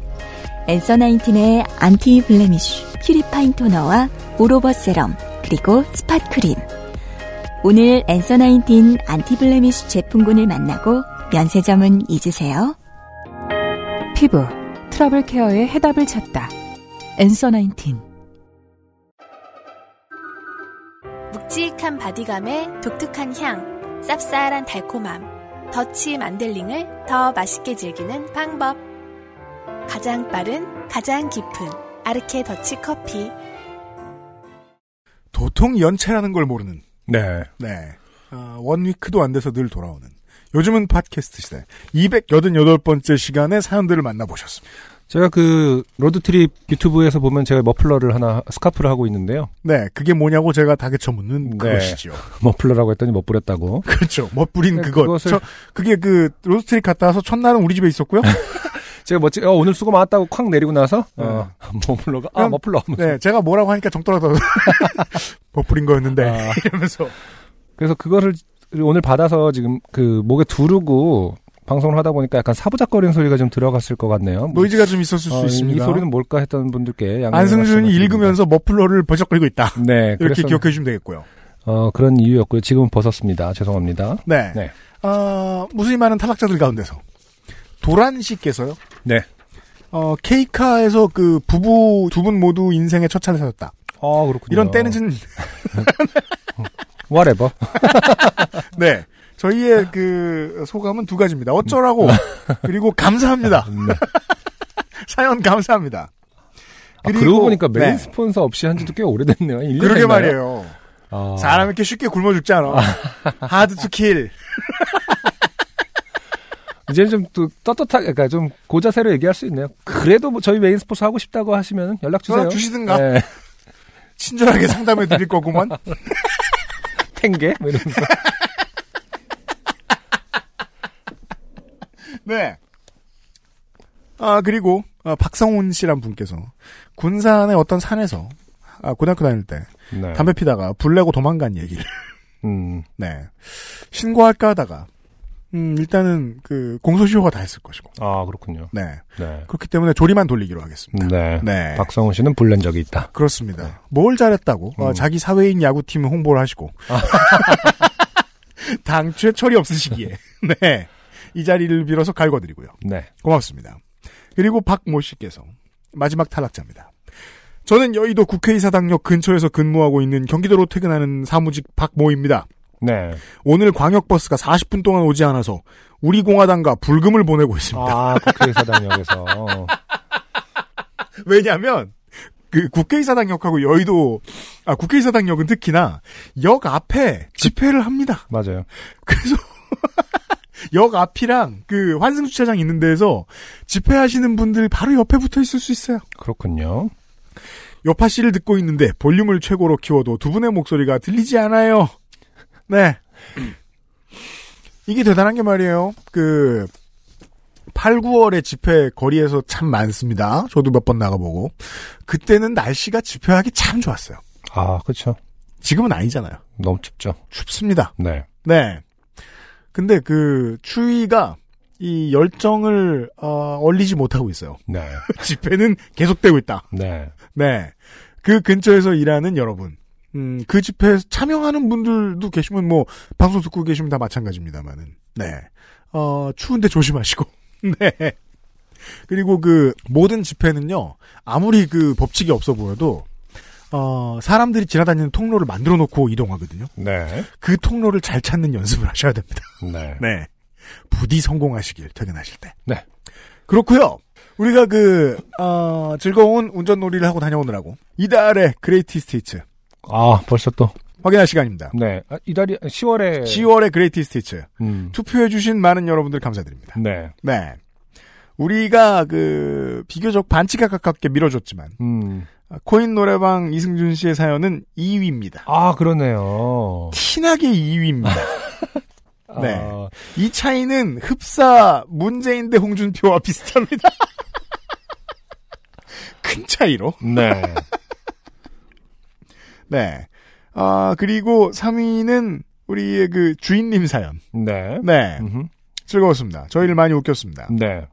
Answer Nineteen의 anti blemish, purifying 토너와 all over 세럼, 그리고 spot 크림. 오늘 Answer Nineteen anti blemish 제품군을 만나고 면세점은 잊으세요. 피부, 트러블 케어의 해답을 찾다. Answer Nineteen. 묵직한 바디감에 독특한 향, 쌉쌀한 달콤함, 더치 만델링을 더 맛있게 즐기는 방법. 가장 빠른, 가장 깊은 아르케 더치 커피. 도통 연체라는 걸 모르는. 네. 네. 아, one week도 안 돼서 늘 돌아오는. 요즘은 팟캐스트 시대 288번째 시간에 사연들을 만나보셨습니다. 제가 그 road trip 유튜브에서 보면 제가 머플러를 하나 스카프를 하고 있는데요. 네, 그게 뭐냐고 제가 다그쳐 묻는 네. 그것이죠. 머플러라고 했더니 멋부렸다고. 그렇죠. 멋부린 네, 그것. 그것을- 저, 그게 그 road trip 갔다 와서 첫날은 우리 집에 있었고요. 제가 멋지, 어, 오늘 수고 많았다고 콱 내리고 나서, 네. 어, 머플러가, 아, 머플러. 네, 제가 뭐라고 하니까 정 떨어져. 멋부린 거였는데 아. 이러면서 그래서 그거를 오늘 받아서 지금 그 목에 두르고 방송을 하다 보니까 약간 사부작거리는 소리가 좀 들어갔을 것 같네요. 노이즈가 좀 있었을 어, 수 있습니다. 이 소리는 뭘까 했던 분들께 안승준이. 읽으면서 머플러를 버적거리고 있다. 네, 이렇게 기억해 주시면 되겠고요. 어, 그런 이유였고요. 지금은 벗었습니다. 죄송합니다. 네. 네. 어, 무수히 많은 탈락자들 가운데서 도란 씨께서요. 네. 어, 케이카에서 그 부부 두 분 모두 인생의 첫 차를 사셨다. 아, 그렇군요. 이런 때는 좀 whatever. 네. 저희의 그 소감은 두 가지입니다. 어쩌라고 그리고 감사합니다. 네. 사연 감사합니다. 아, 그러고 보니까 메인 네. 스폰서 없이 한 지도 꽤 오래됐네요. 1년 그러게 됐나요? 말이에요. 아, 사람 이렇게 쉽게 굶어 죽지 않아. hard to kill. 이제는 좀또 떳떳하게, 그러니까 좀 고자세로 얘기할 수 있네요. 그래도 뭐 저희 메인 스폰서 하고 싶다고 하시면 연락 주세요. 연락 주시든가. 네. 친절하게 상담해 드릴 거구만. 탱게? 뭐 이러면서. 네. 아, 그리고, 아, 박성훈 씨란 분께서, 군산의 어떤 산에서, 아, 고등학교 다닐 때, 네. 담배 피다가 불 내고 도망간 얘기를, 음, 네. 신고할까 하다가, 음, 일단은, 그, 공소시효가 다 했을 것이고, 아, 그렇군요. 네. 네. 그렇기 때문에 조리만 돌리기로 하겠습니다. 네. 네. 박성훈 씨는 불낸 적이 있다. 그렇습니다. 뭘 잘했다고, 어, 음. 자기 사회인 야구팀 홍보를 하시고, 당최 철이 없으시기에, 네. 이 자리를 빌어서 갈궈드리고요. 네. 고맙습니다. 그리고 박모 씨께서 마지막 탈락자입니다. 저는 여의도 국회의사당역 근처에서 근무하고 있는 경기도로 퇴근하는 사무직 박모입니다. 네. 오늘 광역버스가 40분 동안 오지 않아서 우리 공화당과 불금을 보내고 있습니다. 아, 국회의사당역에서. 왜냐하면 그 국회의사당역하고 여의도 아 국회의사당역은 특히나 역 앞에 집회를 합니다. 맞아요. 그래서 역 앞이랑 그 환승 주차장 있는 데에서 집회하시는 분들 바로 옆에 붙어 있을 수 있어요. 그렇군요. 여파 씨를 듣고 있는데 볼륨을 최고로 키워도 두 분의 목소리가 들리지 않아요. 네. 이게 대단한 게 말이에요. 그 8, 9월에 집회 거리에서 참 많습니다. 저도 몇 번 나가보고 그때는 날씨가 집회하기 참 좋았어요. 아, 그렇죠. 지금은 아니잖아요. 너무 춥죠. 춥습니다. 네. 네. 근데 그 추위가 이 열정을 어, 얼리지 못하고 있어요. 네. 집회는 계속되고 있다. 네. 네. 그 근처에서 일하는 여러분. 음, 그 집회에 참여하는 분들도 계시면 뭐, 방송 듣고 계시면 다 마찬가지입니다만은. 네. 어, 추운데 조심하시고. 네. 그리고 그 모든 집회는요. 아무리 그 법칙이 없어 보여도 어, 사람들이 지나다니는 통로를 만들어 놓고 이동하거든요. 네. 그 통로를 잘 찾는 연습을 하셔야 됩니다. 네. 네. 부디 성공하시길 퇴근하실 때. 네. 그렇고요. 우리가 그 어, 즐거운 운전놀이를 하고 다녀오느라고 이달의 greatest hits 아, 벌써 또. 확인할 시간입니다. 네. 아, 이달이 10월에 10월의 greatest hits 음. 투표해주신 많은 여러분들 감사드립니다. 네. 네. 우리가 그 비교적 반치가 가깝게 밀어줬지만 음. 코인 노래방 이승준 씨의 사연은 2위입니다. 아, 그러네요. 티나게 2위입니다. 네. 아, 이 차이는 흡사 문재인 대 홍준표와 비슷합니다. 큰 차이로. 네. 네. 아, 그리고 3위는 우리의 그 주인님 사연. 네. 네. 음흠. 즐거웠습니다. 저희를 많이 웃겼습니다. 네.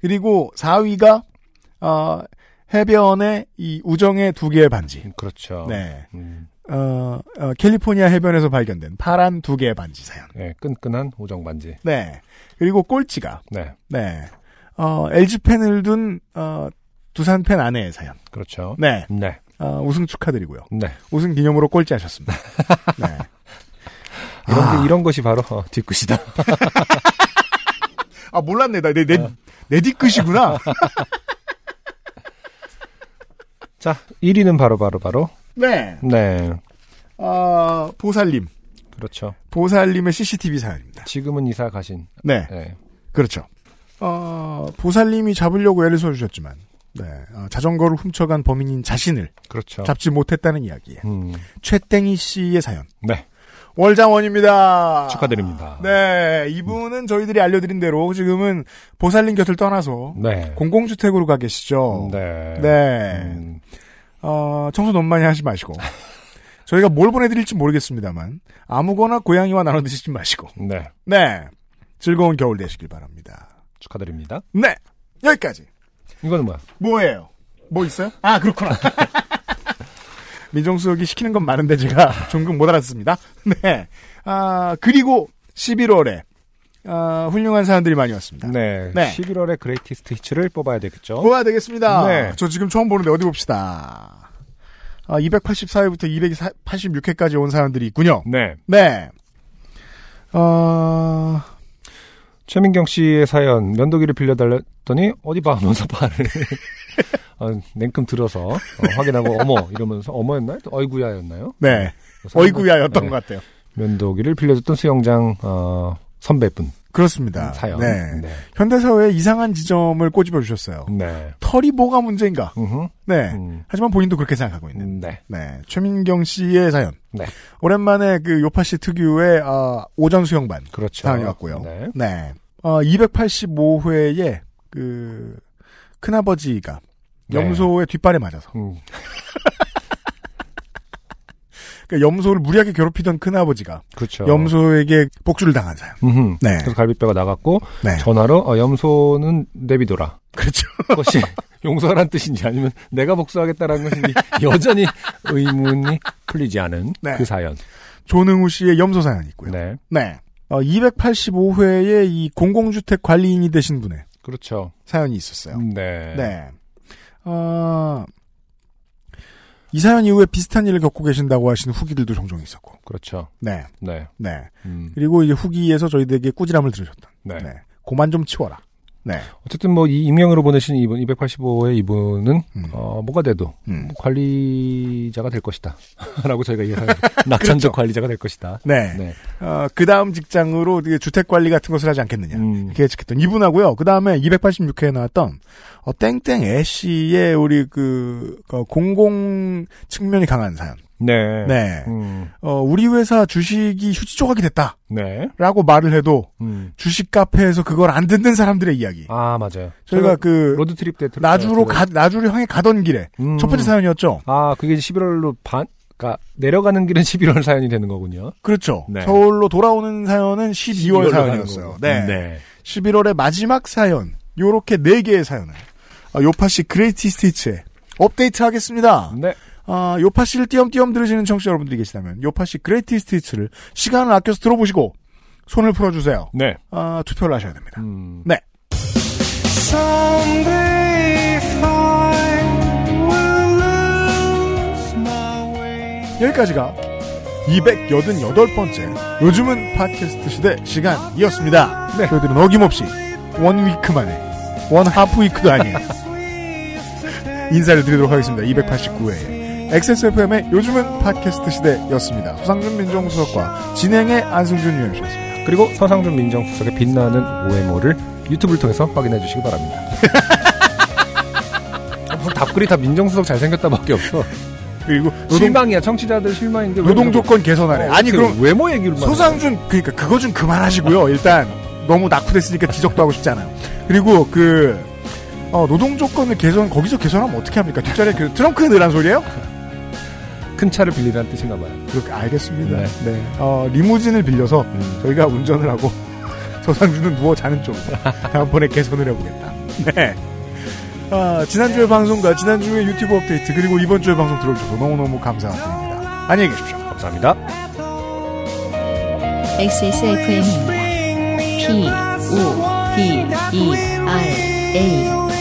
그리고 4위가, 어, 해변의 이 우정의 두 개의 반지. 그렇죠. 네. 음, 어, 어, 캘리포니아 해변에서 발견된 파란 두 개의 반지 사연. 네. 끈끈한 우정 반지. 네. 그리고 꼴찌가, 네. 네. 어, LG펜을 둔, 어, 두산 펜 아내의 사연. 그렇죠. 네. 네. 어, 우승 축하드리고요. 네. 우승 기념으로 꼴찌 하셨습니다. 네. 이런 아. 게, 이런 것이 바로 어, 뒤끝이다. 아, 몰랐네. 나, 내, 내, 내 뒤끝이구나. 자, 1위는 바로 바로 바로 네. 네. 어, 보살님. 그렇죠. 보살님의 CCTV 사연입니다. 지금은 이사 가신 네. 네. 그렇죠. 어, 보살님이 잡으려고 애를 써주셨지만, 네. 어, 자전거를 훔쳐간 범인인 자신을 그렇죠. 잡지 못했다는 이야기에. 음. 최땡이 씨의 사연. 네. 월장원입니다. 축하드립니다. 네. 이분은 저희들이 알려드린 대로 지금은 보살님 곁을 떠나서 네. 공공주택으로 가 계시죠. 네. 네. 음, 어, 청소 너무 많이 하지 마시고. 저희가 뭘 보내드릴지 모르겠습니다만, 아무거나 고양이와 나눠 드시지 마시고. 네. 네. 즐거운 겨울 되시길 바랍니다. 축하드립니다. 네. 여기까지. 이거는 뭐야? 뭐예요? 뭐 있어요? 아, 그렇구나. 민정수석이 시키는 건 많은데 제가 종금 못 알았습니다. 네. 아, 그리고 11월에, 아, 훌륭한 사람들이 많이 왔습니다. 네. 네. 11월에 greatest hits를 뽑아야 되겠죠. 뽑아야 되겠습니다. 네. 저 지금 처음 보는데 어디 봅시다. 아, 284회부터 286회까지 온 사람들이 있군요. 네. 네. 어, 최민경 씨의 사연 면도기를 빌려달랬더니 어디 봐 하면서 발을 어, 냉큼 들어서 어, 확인하고 어머 이러면서 어머였나요? 또 어이구야였나요? 네. 어이구야였던 네. 것 같아요. 면도기를 빌려줬던 수영장 어, 선배분 그렇습니다. 사연. 네. 네. 현대사회의 이상한 지점을 꼬집어 주셨어요. 네. 털이 뭐가 문제인가? 음흠. 네. 음. 하지만 본인도 그렇게 생각하고 있는. 음, 네. 네. 최민경 씨의 사연. 네. 오랜만에 그 요파 씨 특유의 아, 오전 수영반 그렇죠. 사연이 왔고요. 네. 네. 어, 285회에 그 큰아버지가 네. 염소의 뒷발에 맞아서 음, 그 염소를 무리하게 괴롭히던 큰아버지가 그렇죠. 염소에게 복주를 당한 사연. 음흠. 네. 그래서 갈비뼈가 나갔고 네. 전화로 어, 염소는 내비둬라. 그렇죠. 그것이 용서하란 뜻인지 아니면 내가 복수하겠다라는 것인지 여전히 의문이 풀리지 않은 네. 그 사연. 조능우 씨의 염소 사연이 있고요. 네. 네. 어, 285회에 이 공공주택 관리인이 되신 분의 그렇죠. 사연이 있었어요. 네. 네. 어, 이 사연 이후에 비슷한 일을 겪고 계신다고 하시는 후기들도 종종 있었고. 그렇죠. 네. 네. 네. 음, 그리고 이제 후기에서 저희들에게 꾸지람을 들으셨던. 네. 네. 고만 좀 치워라. 네. 어쨌든 뭐 이 익명으로 보내신 이분 285의 이분은 음. 어 뭐가 돼도 음. 관리자가 될 것이다라고 저희가 예상 낙천적 관리자가 될 것이다. 네. 네. 어, 그 다음 직장으로 되게 주택 관리 같은 것을 하지 않겠느냐. 음, 이렇게 예측했던 이분하고요. 그 다음에 286회에 나왔던, 어, 땡땡 애쉬의 우리 그, 어, 공공 측면이 강한 사연. 네. 네. 음, 어, 우리 회사 주식이 휴지 조각이 됐다. 네. 라고 말을 해도 음. 주식 카페에서 그걸 안 듣는 사람들의 이야기. 아 맞아요. 저희가 그, road trip 때 들- 나주로. 가, 나주를 향해 가던 길에 음. 첫 번째 사연이었죠. 아 그게 11월로 반, 그러니까 내려가는 길은 11월 사연이 되는 거군요. 그렇죠. 네. 서울로 돌아오는 사연은 12월 12월로 사연이었어요. 네. 네. 11월의 마지막 사연, 요렇게 네 개의 사연을, 아, 요팟시 greatest hits에 업데이트 하겠습니다. 네. 아, 요팟시를 띄엄띄엄 들으시는 청취자 여러분들이 계시다면, 요팟시 greatest hits를 시간을 아껴서 들어보시고, 손을 풀어주세요. 네. 아, 투표를 하셔야 됩니다. 음. 네. 여기까지가 288번째 요즘은 팟캐스트 시대 시간이었습니다. 네. 저희들은 어김없이 원 위크 만에 원 하프 위크도 아니에요. 인사를 드리도록 하겠습니다. 289회 XSFM의 요즘은 팟캐스트 시대였습니다. 소상준 민정수석과 진행의 안승준 유엠씨였습니다. 그리고 서상준 민정수석의 빛나는 OMO를 유튜브를 통해서 확인해 주시기 바랍니다. 무슨 답글이 다 민정수석 잘생겼다밖에 없어. 그리고 노동, 실망이야. 청취자들 실망인데. 왜 노동 조건 개선하래. 어, 아니 그럼 외모 얘기를 만 소상준 그러니까 그거 좀 그만하시고요. 일단 너무 낙후됐으니까 지적도 하고 싶지 않아요. 그리고 그 어, 노동 조건을 개선 거기서 개선하면 어떻게 합니까? 뒷자리에 그 트렁크 넣으란 소리예요? 큰 차를 빌리라는 뜻인가 봐요. 그렇게 알겠습니다. 네. 네. 어, 리무진을 빌려서 음. 저희가 운전을 하고 서상준은 누워 자는 쪽으로 다음번에 개선을 해보겠다. 네. 아, 지난주에 방송과 지난주에 유튜브 업데이트 그리고 이번 주에 방송 들어주셔서 너무너무 감사드립니다. 안녕히 계십시오. 감사합니다. XSFM입니다. P, O, D, E, R, A.